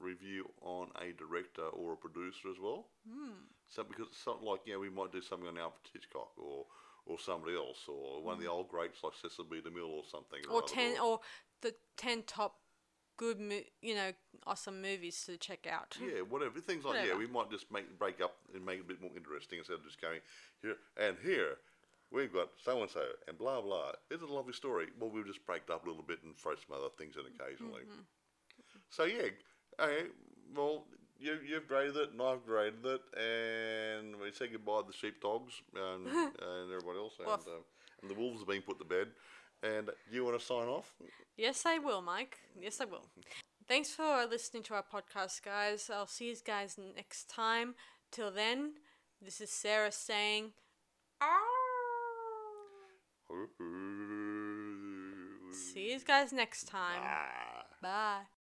review on a director or a producer as well. Mm. So because it's something like know we might do something on Alfred Hitchcock or or somebody else or one of the old greats like Cecil B. DeMille or something. Or ten, or the ten top good, mo- you know, awesome movies to check out. yeah, whatever things like yeah, we might just make break up and make it a bit more interesting instead of just going here and here. We've got so and so and blah blah. It's a lovely story. Well, we'll just break it up a little bit and throw some other things in occasionally. So yeah, okay. Well, you you've graded it and I've graded it, and we say goodbye to the sheepdogs and, [LAUGHS] and everybody else, and, um, and the wolves are being put to bed. And you want to sign off? Yes, I will, Mike. Yes, I will. Thanks for listening to our podcast, guys. I'll see you guys next time. Till then, this is Sarah saying, see you guys next time. Ah. Bye.